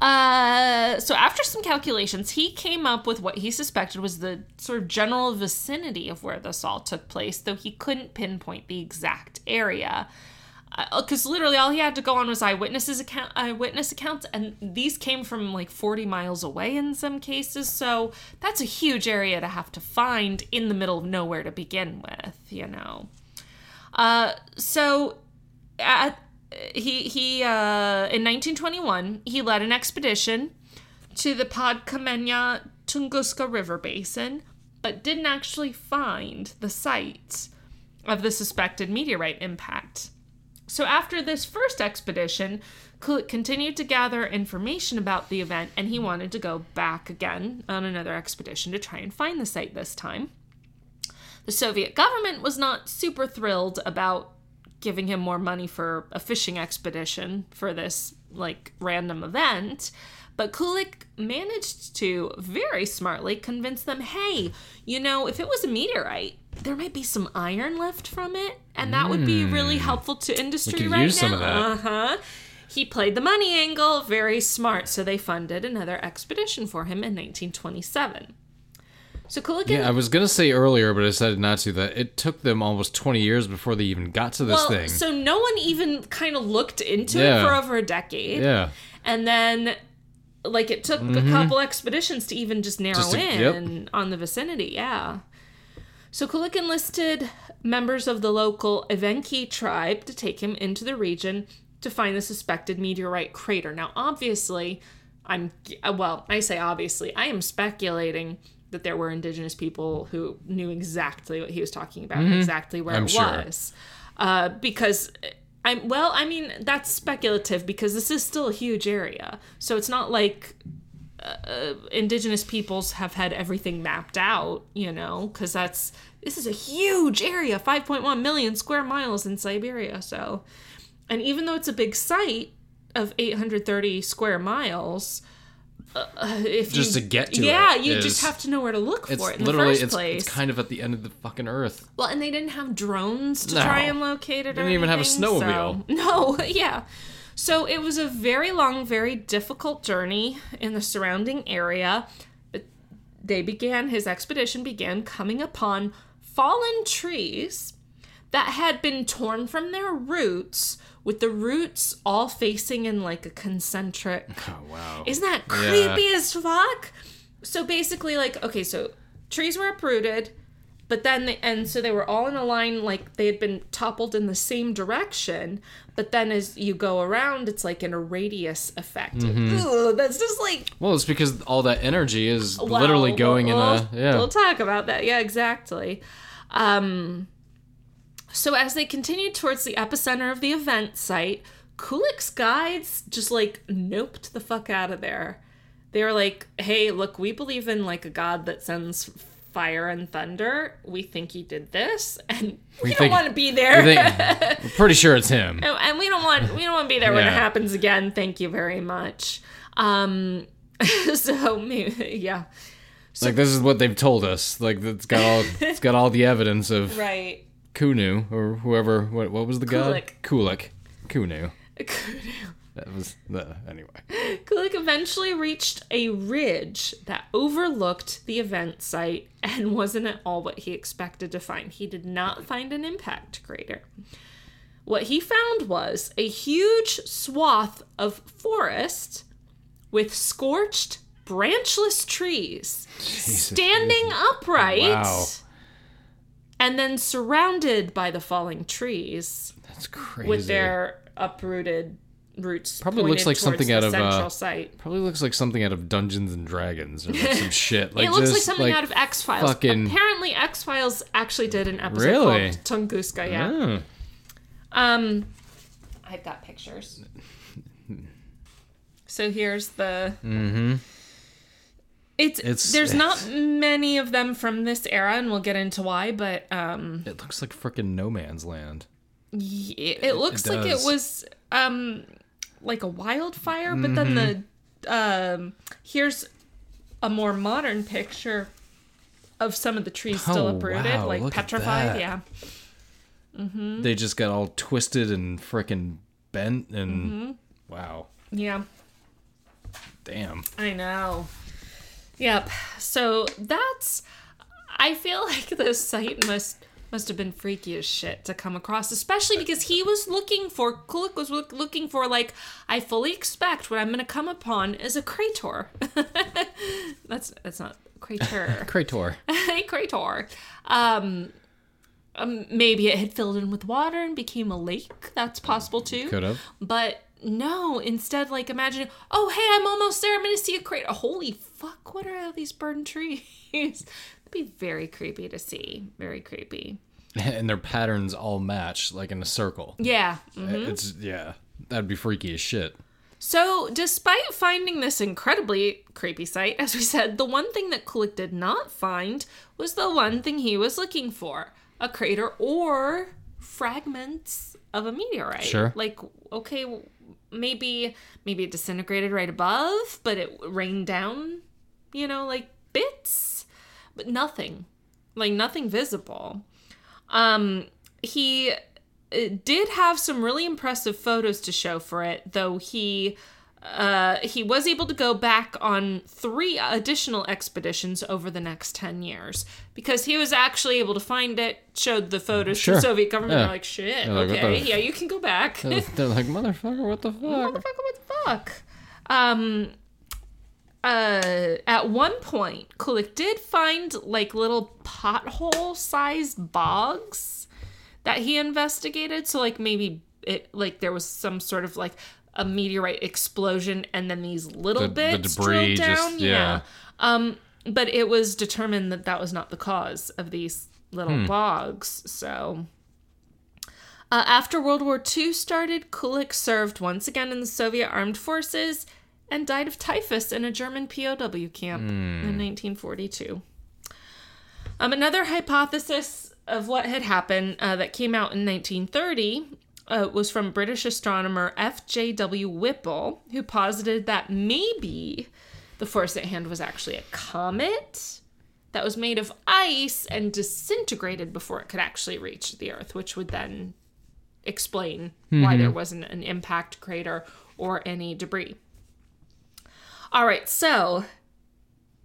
Uh, so after some calculations, he came up with what he suspected was the sort of general vicinity of where this all took place, though he couldn't pinpoint the exact area. Because literally all he had to go on was eyewitnesses account, eyewitness accounts, and these came from like 40 miles away in some cases. So that's a huge area to have to find in the middle of nowhere to begin with, you know. Uh, so at he he uh, in 1921 he led an expedition to the Podkamennaya Tunguska River basin, but didn't actually find the site of the suspected meteorite impact. So after this first expedition, Kulik continued to gather information about the event, and he wanted to go back again on another expedition to try and find the site this time. The Soviet government was not super thrilled about giving him more money for a fishing expedition for this like random event. But Kulik managed to very smartly convince them hey, you know, if it was a meteorite, there might be some iron left from it, and that would be really helpful to industry right now. some of that. Uh huh. He played the money angle very smart, so they funded another expedition for him in 1927. So Kulik Yeah, I was gonna say earlier, but I decided not to. That it took them almost twenty years before they even got to this well, thing. so no one even kind of looked into it for over a decade. yeah, And then like it took a couple expeditions to even just narrow Mm-hmm. Just to- in yep. on the vicinity, yeah. So Kulik enlisted members of the local Evenki tribe to take him into the region to find the suspected meteorite crater. Now, obviously, I'm well, I say obviously, I am speculating that there were indigenous people who knew exactly what he was talking about, and exactly where Mm-hmm. I'm it sure. was. Uh, because I'm well, I mean, that's speculative because this is still a huge area. So it's not like uh, indigenous peoples have had everything mapped out, you know, because that's this is a huge area 5.1 million square miles in Siberia. So, and even though it's a big site of 830 square miles, uh, if Just you, to get to yeah, it you is- just have to know where to look for it in literally the first it's, place. it's kind of at the end of the fucking earth. Well, and they didn't have drones to No. try and locate it. They Didn't even have a snowmobile. so- [LAUGHS] No, yeah. So it was a very long, very difficult journey in the surrounding area. But they began his expedition began coming upon fallen trees that had been torn from their roots, with the roots all facing in like a concentric [LAUGHS] Oh wow. isn't that Yeah. creepy as fuck? So basically, like, okay, so trees were uprooted, but then, they, and so they were all in a line, like they had been toppled in the same direction. But then as you go around, it's like in a radius effect. Mm-hmm. Ugh, that's just like Well, it's because all that energy is well, literally going we'll, in a yeah. We'll talk about that. Yeah, exactly. Um, so as they continued towards the epicenter of the event site, Kulik's guides just like noped the fuck out of there. They were like, "Hey, look, we believe in like a god that sends fire and thunder. We think he did this, and we, don't want to be there. I think, I'm pretty sure it's him. and we don't want we don't want to be there when it happens again. Thank you very much." Um, [LAUGHS] so maybe, yeah. Like this is what they've told us. Like it's got all it's got all the evidence of [LAUGHS] Right. Kunu or whoever. What what was the god? Kulik. Kulik. Kunu. [LAUGHS] That was the anyway. Kulik eventually reached a ridge that overlooked the event site and wasn't at all what he expected to find. He did not find an impact crater. What he found was a huge swath of forest with scorched, branchless trees standing upright Wow. and then surrounded by the falling trees That's crazy. with their uprooted roots. Probably looks like something out of, uh, site. Probably looks like something out of Dungeons and Dragons or like some [LAUGHS] shit. Like it looks like something out of X Files. fucking- Apparently, X Files actually did an episode Really? called Tunguska. Yeah. Oh. Um, I've got pictures. So here's the. Mm-hmm. It's, It's- there's it's- not many of them from this era, and we'll get into why. But um, It looks like freaking no man's land. it, looks like it was um like a wildfire. But then the Mm-hmm. um here's a more modern picture of some of the trees still Oh, uprooted, wow, like petrified. Yeah. Mm-hmm. They just got all twisted and freaking bent and Mm-hmm. wow, Yeah. damn. I know. Yep. So that's I feel [LAUGHS] like this site must must have been freaky as shit to come across, especially because he was looking for Kulik was look, looking for like I fully expect what I'm going to come upon is a crater. [LAUGHS] that's that's not crater. Krator. a [LAUGHS] crater. [LAUGHS] Um, um, maybe it had filled in with water and became a lake. That's possible too. Could have. But no, instead, like imagine, oh hey, I'm almost there. I'm gonna see a crater. Holy fuck! What are all these burned trees? It'd be very creepy to see. Very creepy. [LAUGHS] and their patterns all match like in a circle. Yeah. mm. It's yeah, that'd be freaky as shit. So, despite finding this incredibly creepy site, as we said, the one thing that Kulik did not find was the one thing he was looking for a crater or fragments of a meteorite. Sure. Like, okay, maybe maybe it disintegrated right above, but it rained down, you know, like bits, but nothing. Like nothing visible. Um he did have some really impressive photos to show for it, though he uh, he was able to go back on three additional expeditions over the next 10 years because he was actually able to find it, showed the photos to the Soviet government. Yeah. They're like, shit, They're like, okay, yeah, you can go back. They're [LAUGHS] they're like motherfucker, what the fuck? Motherfucker, what the fuck? Um, uh, at one point, Kulik did find like little pothole sized bogs that he investigated. So, like, maybe it, like, there was some sort of like a meteorite explosion and then these little The- the bits debris drilled down. just- yeah. Um, but it was determined that that was not the cause of these little Hmm. bogs. So. Uh, after World War II started, Kulik served once again in the Soviet armed forces and died of typhus in a German POW camp in 1942. Um, another hypothesis of what had happened uh, that came out in 1930 uh, was from British astronomer F.J.W. Whipple, who posited that maybe the force at hand was actually a comet that was made of ice and disintegrated before it could actually reach the Earth, which would then explain why there wasn't an impact crater or any debris. All right, so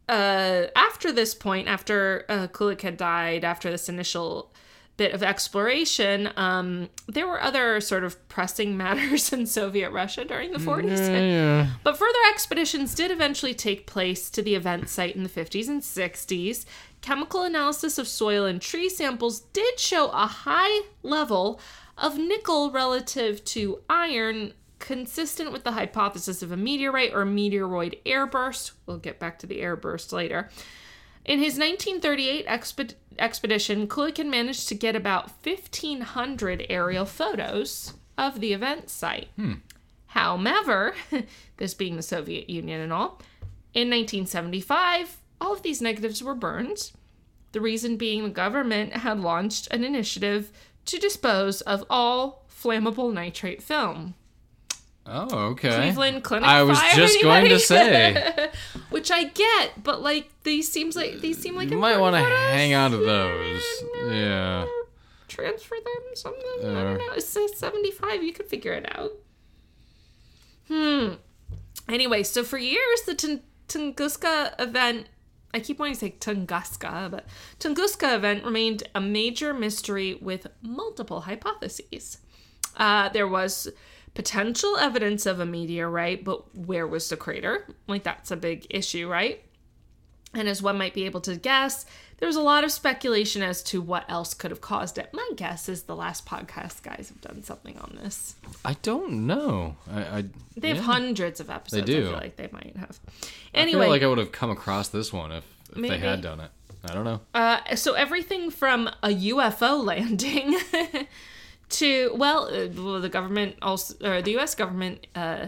uh, after this point, after uh, Kulik had died, after this initial bit of exploration, um, there were other sort of pressing [LAUGHS] matters in Soviet Russia during the 40s. Yeah. But further expeditions did eventually take place to the event site in the 50s and 60s. Chemical analysis of soil and tree samples did show a high level of nickel relative to iron, consistent with the hypothesis of a meteorite or meteoroid airburst. We'll get back to the airburst later. In his 1938 exped- expedition, Kulikin managed to get about 1,500 aerial photos of the event site. Hmm. However, [LAUGHS] this being the Soviet Union and all, in 1975, all of these negatives were burned. The reason being the government had launched an initiative to dispose of all flammable nitrate film. Oh, okay. Cleveland Clinic. I was just going to say. [LAUGHS] which I get, but like these seems like these seem like You might want to hang on to those. Yeah. transfer them something. I Uh. don't know. It's say seventy five. You could figure it out. Hmm. Anyway, so for years the Tun- Tunguska event. I keep wanting to say Tunguska, but Tunguska event remained a major mystery with multiple hypotheses. Uh, there was potential evidence of a meteorite, but where was the crater? Like, that's a big issue, right? And as one might be able to guess, there was a lot of speculation as to what else could have caused it. My guess is the last podcast guys have done something on this. I don't know. I, I They have yeah. hundreds of episodes. They do. I feel like they might have. I Anyway, feel like I would have come across this one if, if they had done it. I don't know. Uh, so everything from a UFO [LAUGHS] landing to well, uh, well, the government also or the U.S. government uh,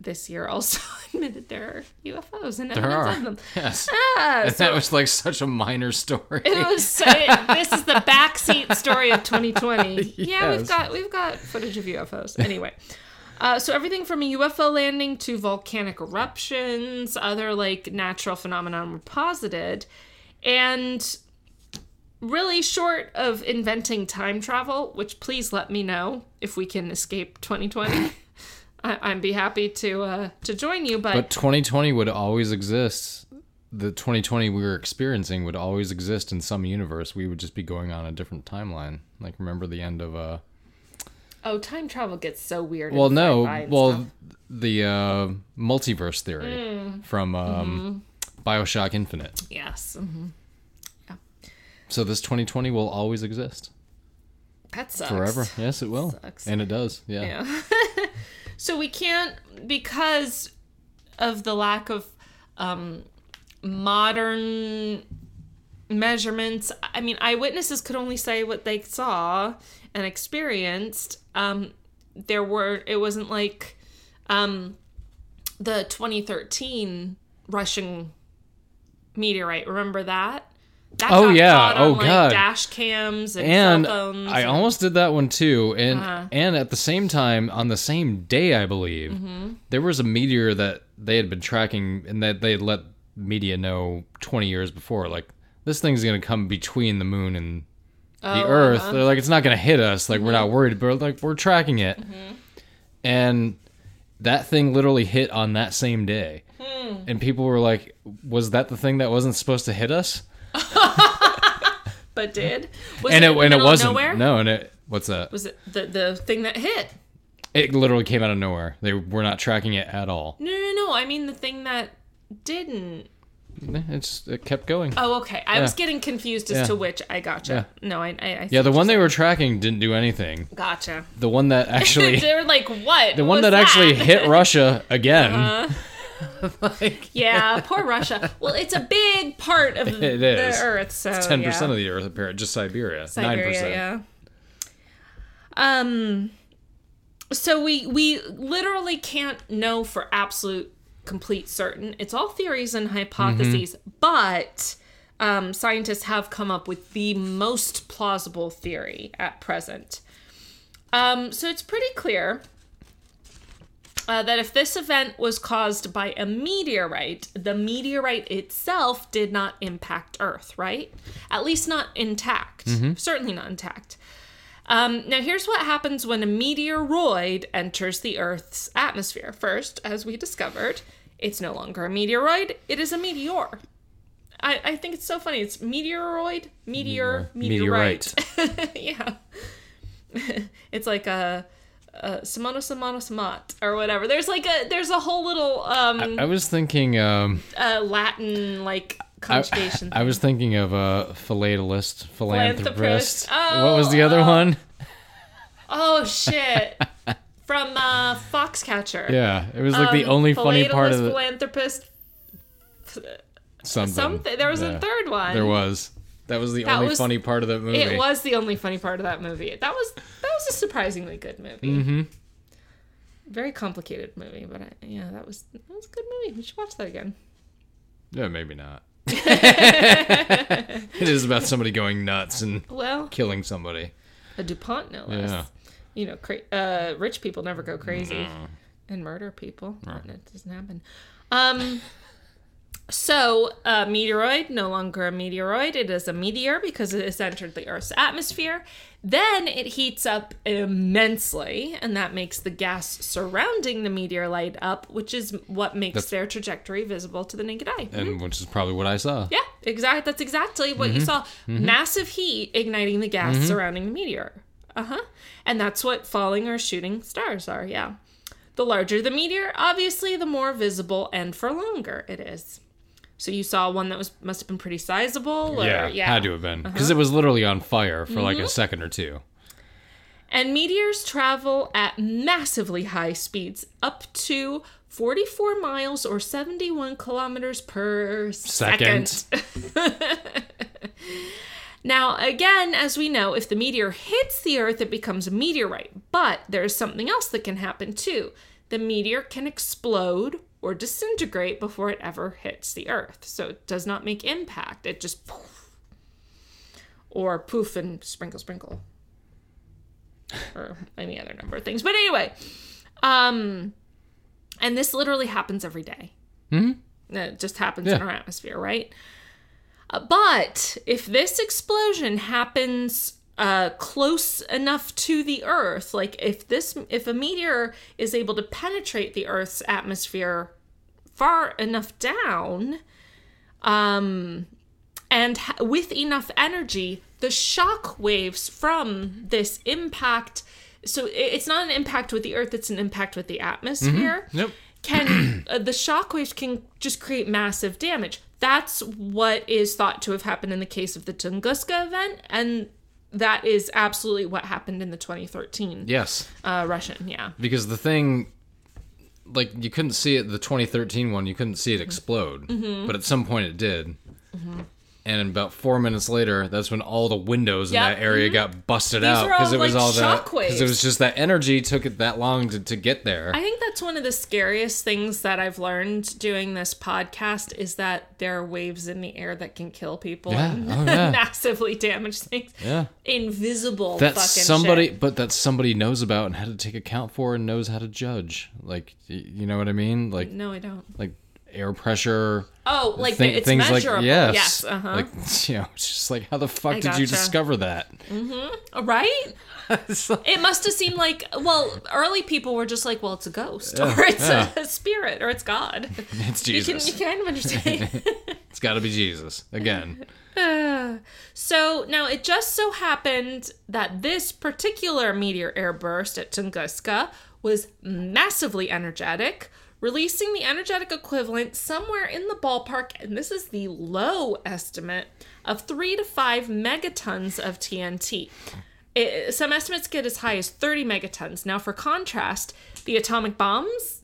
this year also [LAUGHS] admitted there are UFOs and There evidence are. of them. Yes. Ah, And so that was like such a minor story. it was it, this is the backseat story of 2020. [LAUGHS] Yeah, we've got we've got footage of UFOs. Anyway. Uh, so everything from a UFO landing to volcanic eruptions, other like natural phenomenon were posited, and really short of inventing time travel, which please let me know if we can escape 2020. [LAUGHS] I, I'd be happy to uh, to join you, but, But 2020 would always exist. The 2020 we were experiencing would always exist in some universe. We would just be going on a different timeline. Like remember the end of uh oh, time travel gets so weird. well no, well stuff. the uh multiverse theory Mm. from Mm-hmm. um BioShock Infinite. yes, hmm So this 2020 will always exist that sucks. forever. Yes, it will. Sucks. And it does. Yeah. Yeah. [LAUGHS] so we can't because of the lack of um, modern measurements. I mean, eyewitnesses could only say what they saw and experienced. Um, there were. It wasn't like um, the 2013 Russian meteorite. Remember that? Oh, yeah. on, Oh, like, God. Dash cams and, and cell phones. I and- almost did that one too. And Uh-huh. and at the same time, on the same day, I believe Mm-hmm. there was a meteor that they had been tracking, and that they had let media know 20 years before. Like this thing's gonna come between the moon and the Oh, Earth. uh-huh. They're like, it's not gonna hit us. Like we're not worried, but like we're tracking it. Mm-hmm. And that thing literally hit on that same day. Hmm. And people were like, "Was that the thing that wasn't supposed to hit us?" [LAUGHS] but did. Was and it, the and it wasn't. Nowhere? No, and it what's that? Was it the the thing that hit? It literally came out of nowhere. They were not tracking it at all. No, no, no. I mean the thing that didn't. It's it kept going. Oh, okay. I was getting confused as Yeah. to which. I gotcha. No, I. I, I yeah, the one they were tracking didn't do anything. Gotcha. The one that [LAUGHS] actually, they were like, "What?" the one was that actually hit Russia [LAUGHS] again. Uh-huh. [LAUGHS] like Yeah, [LAUGHS] poor Russia. Well, it's a big part of [LAUGHS] the is. Earth, so ten percent yeah. of the Earth, apparently, just Siberia. Nine Siberia, percent. yeah. Um. so we we literally can't know for absolute complete certain. It's all theories and hypotheses, but um, scientists have come up with the most plausible theory at present. Um, so it's pretty clear uh, that if this event was caused by a meteorite, the meteorite itself did not impact Earth, right? At least not intact. Certainly not intact. Um, now, here's what happens when a meteoroid enters the Earth's atmosphere. First, as we discovered, it's no longer a meteoroid, it is a meteor. I, I think it's so funny. It's meteoroid, meteor, meteorite. [LAUGHS] yeah. [LAUGHS] it's like a, a Samano Samano Samat or whatever. There's like a there's a whole little um I was thinking. Um, uh, Latin like I, conjugation. I was thinking of a philatelist, philanthropist. Philanthropist. what was the other Oh, one? oh shit. [LAUGHS] From uh Foxcatcher. Yeah, it was like the Um, only funny part of the philanthropist something. something. There was Yeah. a third one. There was. That was the That only was- funny part of that movie. It was the only funny part of that movie. That was that was a surprisingly good movie. Mm-hmm. Very complicated movie, but I, yeah, that was that was a good movie. We should watch that again. Yeah, maybe not. [LAUGHS] it is about somebody going nuts and Well, killing somebody. a Dupont, no less. Yeah. You know, cra- uh, rich people never go crazy and murder people. That doesn't happen. Um, so, a meteoroid, no longer a meteoroid. It is a meteor because it has entered the Earth's atmosphere. Then it heats up immensely, and that makes the gas surrounding the meteor light up, which is what makes their trajectory visible to the naked eye. And mm-hmm. which is probably what I saw. Yeah, exactly. That's exactly what you mm-hmm. saw. Mm-hmm. Massive heat igniting the gas surrounding the meteor. Uh huh. And that's what falling or shooting stars are. Yeah. The larger the meteor, obviously, the more visible and for longer it is. So you saw one that was must have been pretty sizable. Or, Yeah, yeah. had to have been Uh-huh. because it was literally on fire for like a Mm-hmm. second or two. And meteors travel at massively high speeds, up to 44 miles or 71 kilometers per second. Second. [LAUGHS] Now, again, as we know, if the meteor hits the Earth, it becomes a meteorite. But there's something else that can happen too. The meteor can explode or disintegrate before it ever hits the Earth. So it does not make impact. It just poof. Or poof and sprinkle, sprinkle. or any other number of things. But anyway, um, and this literally happens every day. Mm-hmm. It just happens in our atmosphere, right? Uh, but if this explosion happens uh, close enough to the Earth, like if this, if a meteor is able to penetrate the Earth's atmosphere far enough down, um, and ha- with enough energy, the shock waves from this impact. So it's not an impact with the Earth; it's an impact with the atmosphere Yep. can uh, the shockwaves can just create massive damage. That's what is thought to have happened in the case of the Tunguska event, and that is absolutely what happened in the 2013 Yes, uh, Russian. Yeah, because the thing, like you couldn't see it. The 2013 one, you couldn't see Mm-hmm. it explode, but at some point it did. And about four minutes later, that's when all the windows Yep, in that area mm-hmm. got busted out because it was like, all that because it was just that energy took it that long to, to get there. I think that's one of the scariest things that I've learned doing this podcast is that there are waves in the air that can kill people Yeah, and oh, yeah. [LAUGHS] massively damage things. yeah. Invisible that fucking somebody shit. but that somebody knows about and had to take account for and knows how to judge like you know what i mean like No, I don't. like air pressure Oh, like thi- it's things like measurable. yes, yes uh-huh. like [LAUGHS] you know it's just like how the fuck I did you discover that right? [LAUGHS] It's like- It must have seemed like well, early people were just like, well, it's a ghost Yeah, or it's yeah. a, spirit or it's God. [LAUGHS] it's Jesus. You can you kind of understand. it's got to be jesus again so now it just so happened that this particular meteor airburst at Tunguska was massively energetic, releasing the energetic equivalent somewhere in the ballpark, and this is the low estimate of three to five megatons of TNT. It- some estimates get as high as 30 megatons. Now, for contrast, the atomic bombs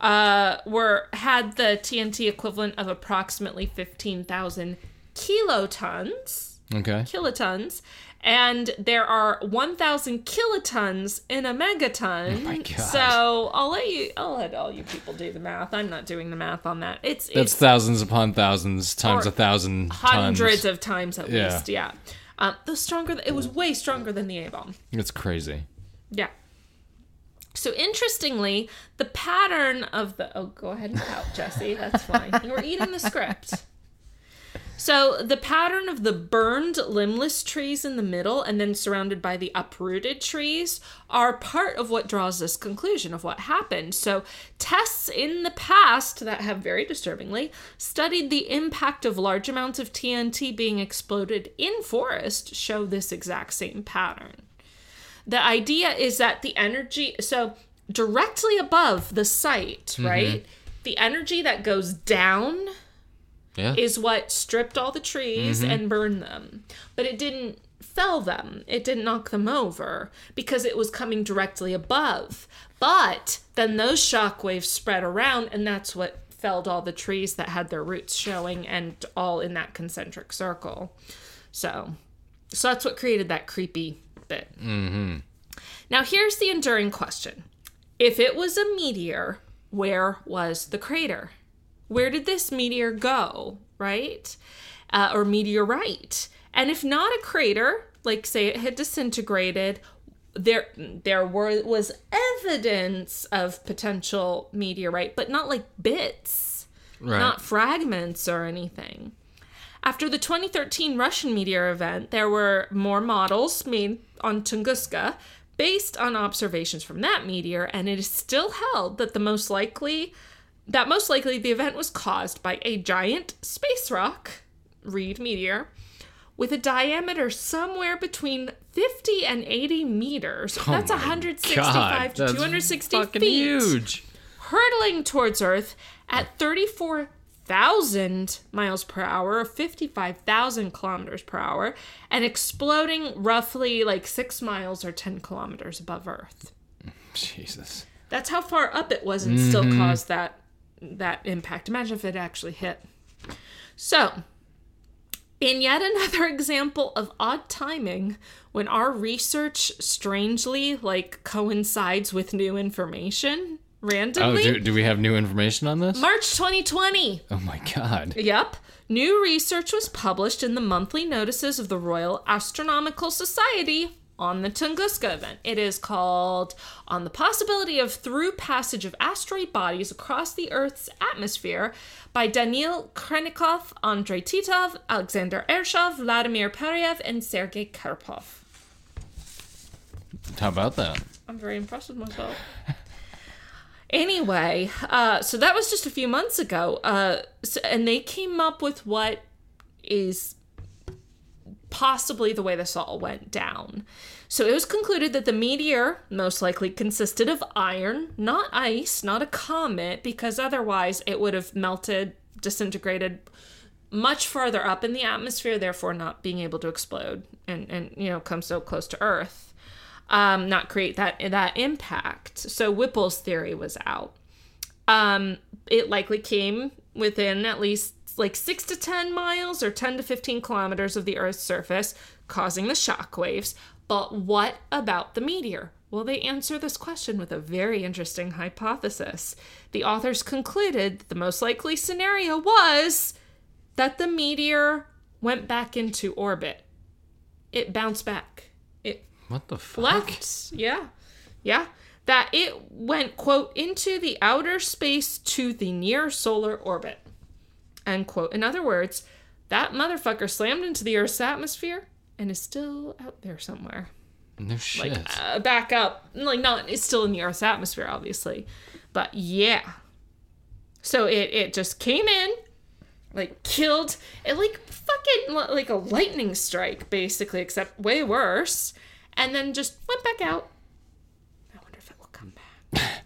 uh, were had the TNT equivalent of approximately 15,000 kilotons. Okay. kilotons, and there are 1,000 kilotons in a megaton. Oh my God. So I'll let you, I'll let all you people do the math. I'm not doing the math on that. It's That's it's thousands upon thousands times a thousand hundreds tons. of times at Yeah. least. Yeah. Um, was stronger. It was way stronger than the A bomb. It's crazy. Yeah. So interestingly, the pattern of the oh, go ahead and pout, Jesse. That's fine. You were eating the script. So the pattern of the burned limbless trees in the middle and then surrounded by the uprooted trees are part of what draws this conclusion of what happened. So tests in the past that have very disturbingly studied the impact of large amounts of TNT being exploded in forest show this exact same pattern the idea is that the energy so directly above the site mm-hmm. right the energy that goes down Yeah. is what stripped all the trees and burned them. But it didn't fell them. It didn't knock them over because it was coming directly above. But then those shock waves spread around and that's what felled all the trees that had their roots showing and all in that concentric circle. So so that's what created that creepy bit. Mm-hmm. now, here's the enduring question. If it was a meteor, where was the crater? Where did this meteor go, right? Uh, or meteorite? And if not a crater, like say it had disintegrated, there there were was evidence of potential meteorite, but not like bits, right. not fragments or anything. After the 2013 Russian meteor event, there were more models made on Tunguska based on observations from that meteor, and it is still held that the most likely that most likely the event was caused by a giant space rock, Reed meteor, with a diameter somewhere between 50 and 80 meters. Oh That's 165 Oh God, to 260 fucking feet huge. hurtling towards Earth at 34,000 miles per hour, or 55,000 kilometers per hour, and exploding roughly like six miles or 10 kilometers above Earth. [LAUGHS] Jesus. That's how far up it was and still mm-hmm. caused that that impact. Imagine if it actually hit. So, in yet another [LAUGHS] example of odd timing, when our research strangely like coincides with new information Oh, randomly. do, do we have new information on this? March 2020. Oh my god. Yep. New research was published in the monthly notices of the Royal Astronomical Society on the Tunguska event. It is called On the Possibility of Through Passage of Asteroid Bodies Across the Earth's Atmosphere by Daniil Khrennikov, Andrei Titov, Alexander Ershov, Vladimir Pariev, and Sergei Karpov. How about that? I'm very impressed with myself. [LAUGHS] anyway, uh, so that was just a few months ago, uh, so, and they came up with what is possibly the way this all went down. So it was concluded that the meteor most likely consisted of iron, not ice, not a comet, because otherwise it would have melted, disintegrated much farther up in the atmosphere, therefore not being able to explode and, and you know come so close to Earth, um, not create that that impact. So Whipple's theory was out. Um, it likely came within at least like six to ten miles or ten to fifteen kilometers of the Earth's surface, causing the shock waves. But what about the meteor? Well, they answer this question with a very interesting hypothesis. The authors concluded that the most likely scenario was that the meteor went back into orbit. It bounced back. It What the fuck? left. Yeah. Yeah. That it went, quote, into the outer space to the near solar orbit. End quote. In other words, that motherfucker slammed into the Earth's atmosphere and is still out there somewhere. No shit. Uh, back up. Like, not, it's still in the Earth's atmosphere, obviously. But yeah. So it, it just came in, like, killed, it, like, fucking, like a lightning strike, basically, except way worse. And then just went back out. I wonder if it will come back.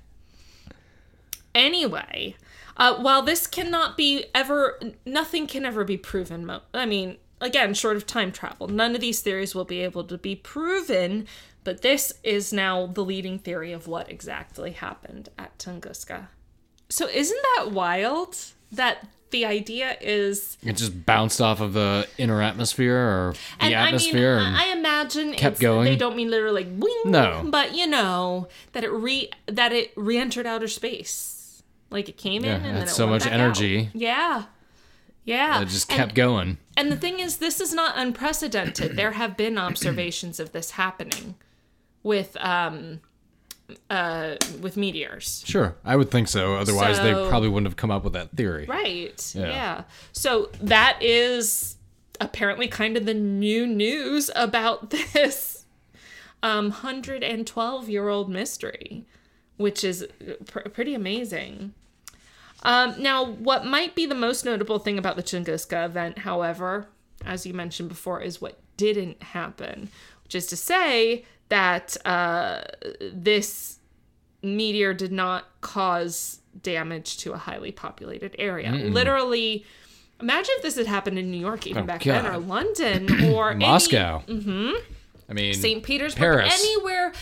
[LAUGHS] anyway, uh, while this cannot be ever, nothing can ever be proven. Mo- I mean, again, short of time travel, none of these theories will be able to be proven. But this is now the leading theory of what exactly happened at Tunguska. So isn't that wild that the idea is It just bounced off of the inner atmosphere or the and atmosphere. I mean, I imagine kept it's- going. They don't mean literally like wing, No. but you know that it re that it re-entered outer space, like it came Yeah, in and then it so went much back energy. out. Yeah, yeah. it just And- kept going. And the thing is, this is not unprecedented. there have been observations of this happening with um uh with meteors. Sure, I would think so. Otherwise, they probably wouldn't have come up with that theory. Right. Yeah. Yeah. So that is apparently kind of the new news about [LAUGHS] this um 112 year old mystery, which is pr- pretty amazing. Um, now, what might be the most notable thing about the Tunguska event, however, as you mentioned before, is what didn't happen, which is to say that uh, this meteor did not cause damage to a highly populated area. Literally, imagine if this had happened in New York even Oh, back then, or London, [CLEARS THROAT] or any- Moscow. Mm-hmm. I mean, St. Petersburg, Paris. anywhere,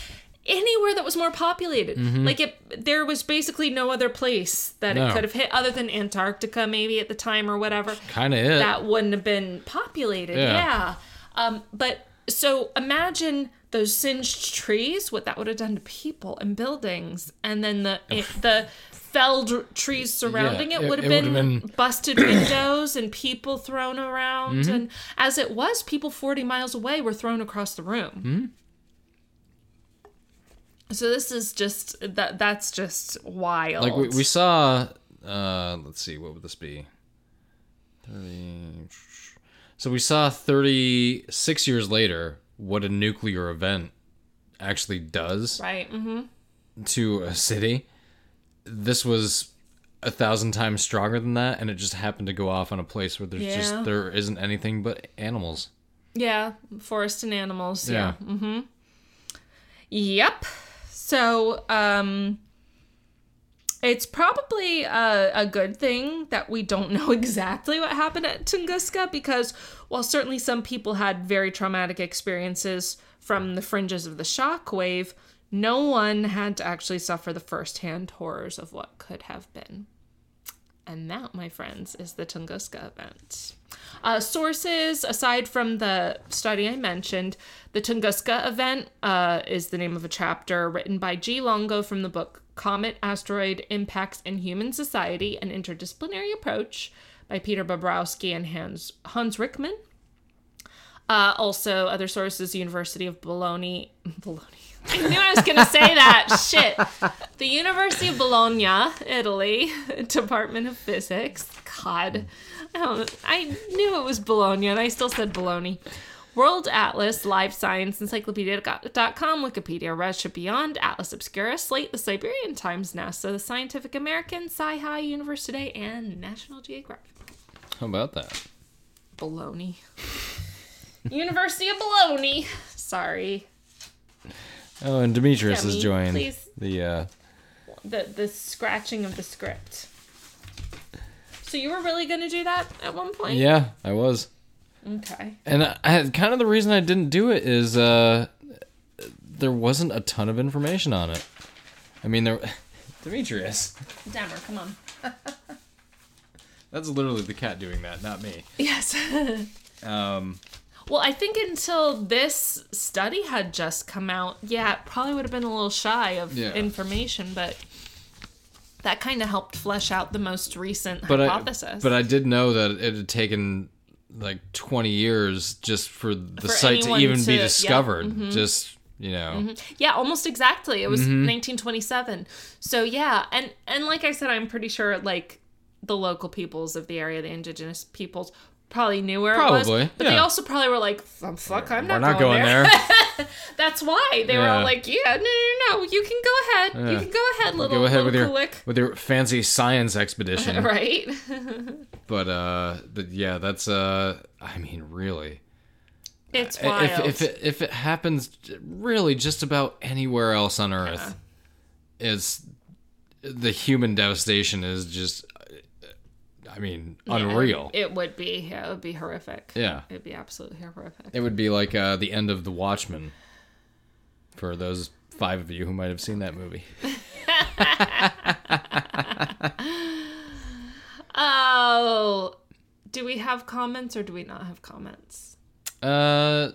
anywhere that was more populated. Like it, there was basically no other place that Mm-hmm. No. it could have hit other than Antarctica, maybe at the time or whatever. kind of. That wouldn't have been populated. Yeah. Yeah. Um, but so imagine those singed trees, what that would have done to people and buildings, and then the [SIGHS] it, the felled trees surrounding Yeah, it would have been, been- [COUGHS] busted [COUGHS] windows and people thrown around. Mm-hmm. And as it was, people 40 miles away were thrown across the room. Mm-hmm. So this is just that that's just wild. like we, we saw uh let's see what would this be 30 so we saw 36 years later what a nuclear event actually does right. hmm to a city this was a thousand times stronger than that and it just happened to go off on a place where there's Yeah. just there isn't anything but animals Yeah, forest and animals. yeah, Yeah. Mhm. Yep. So, um, it's probably a, a good thing that we don't [LAUGHS] know exactly what happened at Tunguska because while certainly some people had very traumatic experiences from the fringes of the shockwave, no one had to actually suffer the firsthand horrors of what could have been. And that, my friends, is the Tunguska event. Uh, sources, aside from the study I mentioned, the Tunguska event uh, is the name of a chapter written by G. Longo from the book Comet, Asteroid, Impacts in Human Society, An Interdisciplinary Approach by Peter Bobrowsky and Hans, Hans Rickman. Uh, also, other sources, University of Bologna. [LAUGHS] Bologna. I knew I was going to say that. [LAUGHS] Shit. The University of Bologna, Italy, [LAUGHS] Department of Physics. God. I, I knew it was Bologna, and I still said Bologna. World Atlas, Live Science, Encyclopedia.com, Wikipedia, Russia Beyond, Atlas Obscura, Slate, The Siberian Times, NASA, The Scientific American, Sci High, Universe Today, and National Geographic. how about that Bologna. University of Bologna. Sorry. oh and demetrius Demi, has joined please. the uh The the scratching of the script. So you were really gonna do that at one point? yeah i was Okay. And I, I kind of the reason I didn't do it is uh, there wasn't a ton of information on it. I mean, there. [LAUGHS] Demetrius. Dammer, come on. [LAUGHS] That's literally the cat doing that, not me. Yes. [LAUGHS] Um, well, I think until this study had just come out, yeah, it probably would have been a little shy of Yeah. information, but that kind of helped flesh out the most recent but I, hypothesis. but I did know that it had taken like 20 years just for the For site to even to- be yeah, Mm-hmm. discovered. Just you know, Yeah, almost exactly. It was Mm-hmm. 1927. So yeah, and and like I said, I'm pretty sure like the local peoples of the area, the indigenous peoples, probably knew where it was. But they also probably were like, "Oh, "Fuck, I'm we're not, not going there. [LAUGHS] That's why they were all like, "Yeah, no, no, no, you can go ahead. You can go ahead, little Go ahead with little your Kulik." with your fancy science expedition. [LAUGHS] right." [LAUGHS] But uh, but yeah, that's uh, I mean, really. it's wild. if if it, if it happens really just about anywhere else on earth it's the human devastation is just i mean unreal It would be. Yeah, it would be horrific. yeah It'd be absolutely horrific. it would be like uh, the end of the watchmen for those five of you who might have seen that movie [LAUGHS] Oh Do we have comments or do we not have comments? Uh,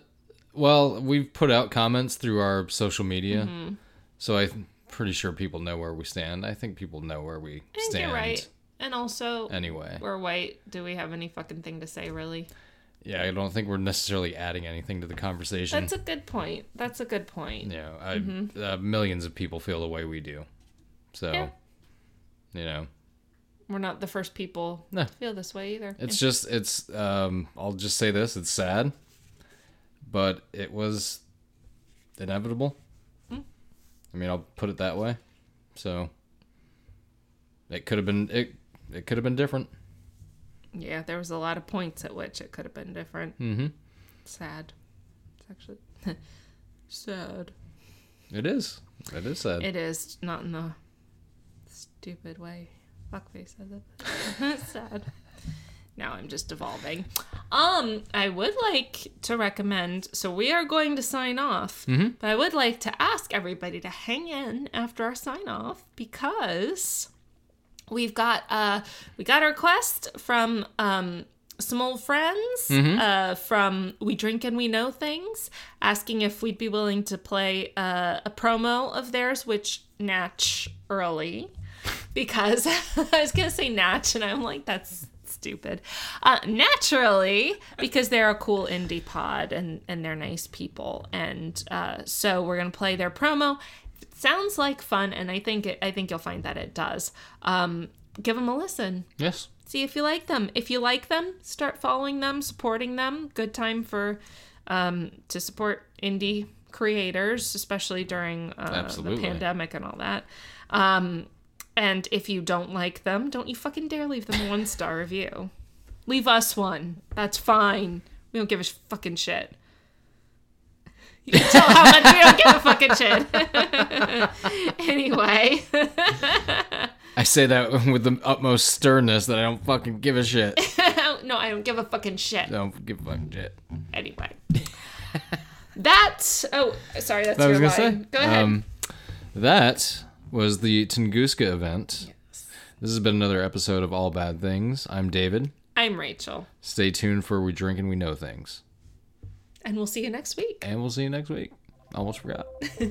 well, we've put out comments through our social media, Mm-hmm. so I'm pretty sure people know where we stand. I think people know where we stand. you're right. And also, Anyway, we're white. Do we have any fucking thing to say, really? yeah, I don't think we're necessarily adding anything to the conversation. That's a good point. That's a good point. know, I, uh, millions of people feel the way we do, so Yeah. you know, We're not the first people No. to feel this way either. it's just it's. Um, I'll just say this: it's sad, but it was inevitable. Hmm. I mean, I'll put it that way. So it could have been it. It could have been different. yeah, there was a lot of points at which it could have been different. Mm-hmm. Sad. It's actually [LAUGHS] sad. It is. It is sad. It is not in the stupid way. Fuckface said that. [LAUGHS] Sad. Now I'm just evolving. Um, I would like to recommend. So we are going to sign off, mm-hmm. but I would like to ask everybody to hang in after our sign off because we've got uh we got a request from um some old friends uh, from We Drink and We Know Things asking if we'd be willing to play uh, a promo of theirs, which Natch early because [LAUGHS] I was gonna say Natch and I'm like that's stupid. Uh, naturally, because they're a cool indie pod and and they're nice people, and uh, so we're gonna play their promo. It sounds like fun, and I think it, I think you'll find that it does. Um, give them a listen. yes. See if you like them. If you like them, start following them, supporting them. Good time for um, to support indie creators, especially during uh, the pandemic and all that. Um, and if you don't like them, don't you fucking dare leave them a one star review. Leave us one. That's fine. We don't give a fucking shit. You can tell how much we don't give a [LAUGHS] fucking shit. [LAUGHS] anyway. I say that with the utmost sternness that I don't fucking give a shit. [LAUGHS] no, I don't give a fucking shit. I don't give a fucking shit. Anyway. That's oh sorry, that's I your was line. say. Go ahead. Um, that was the Tunguska event. Yes. This has been another episode of All Bad Things. I'm David. I'm Rachel. Stay tuned for We Drink and We Know Things. And we'll see you next week. And we'll see you next week. Almost forgot. [LAUGHS]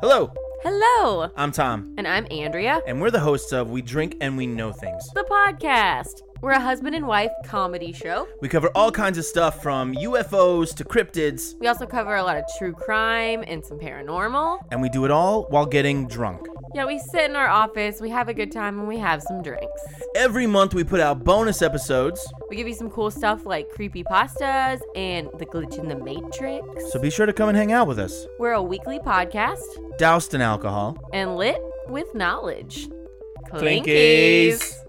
Hello, Hello, I'm Tom, and I'm Andrea. and we're the hosts of We Drink and We Know Things. The podcast. We're a husband and wife comedy show. We cover all kinds of stuff from UFOs to cryptids, We also cover a lot of true crime and some paranormal. and we do it all while getting drunk. Yeah, we sit in our office, we have a good time, and we have some drinks. Every month we put out bonus episodes, We give you some cool stuff like creepy pastas and the glitch in the matrix. so be sure to come and hang out with us. We're a weekly podcast Doused in alcohol. and lit with knowledge. Clinkies.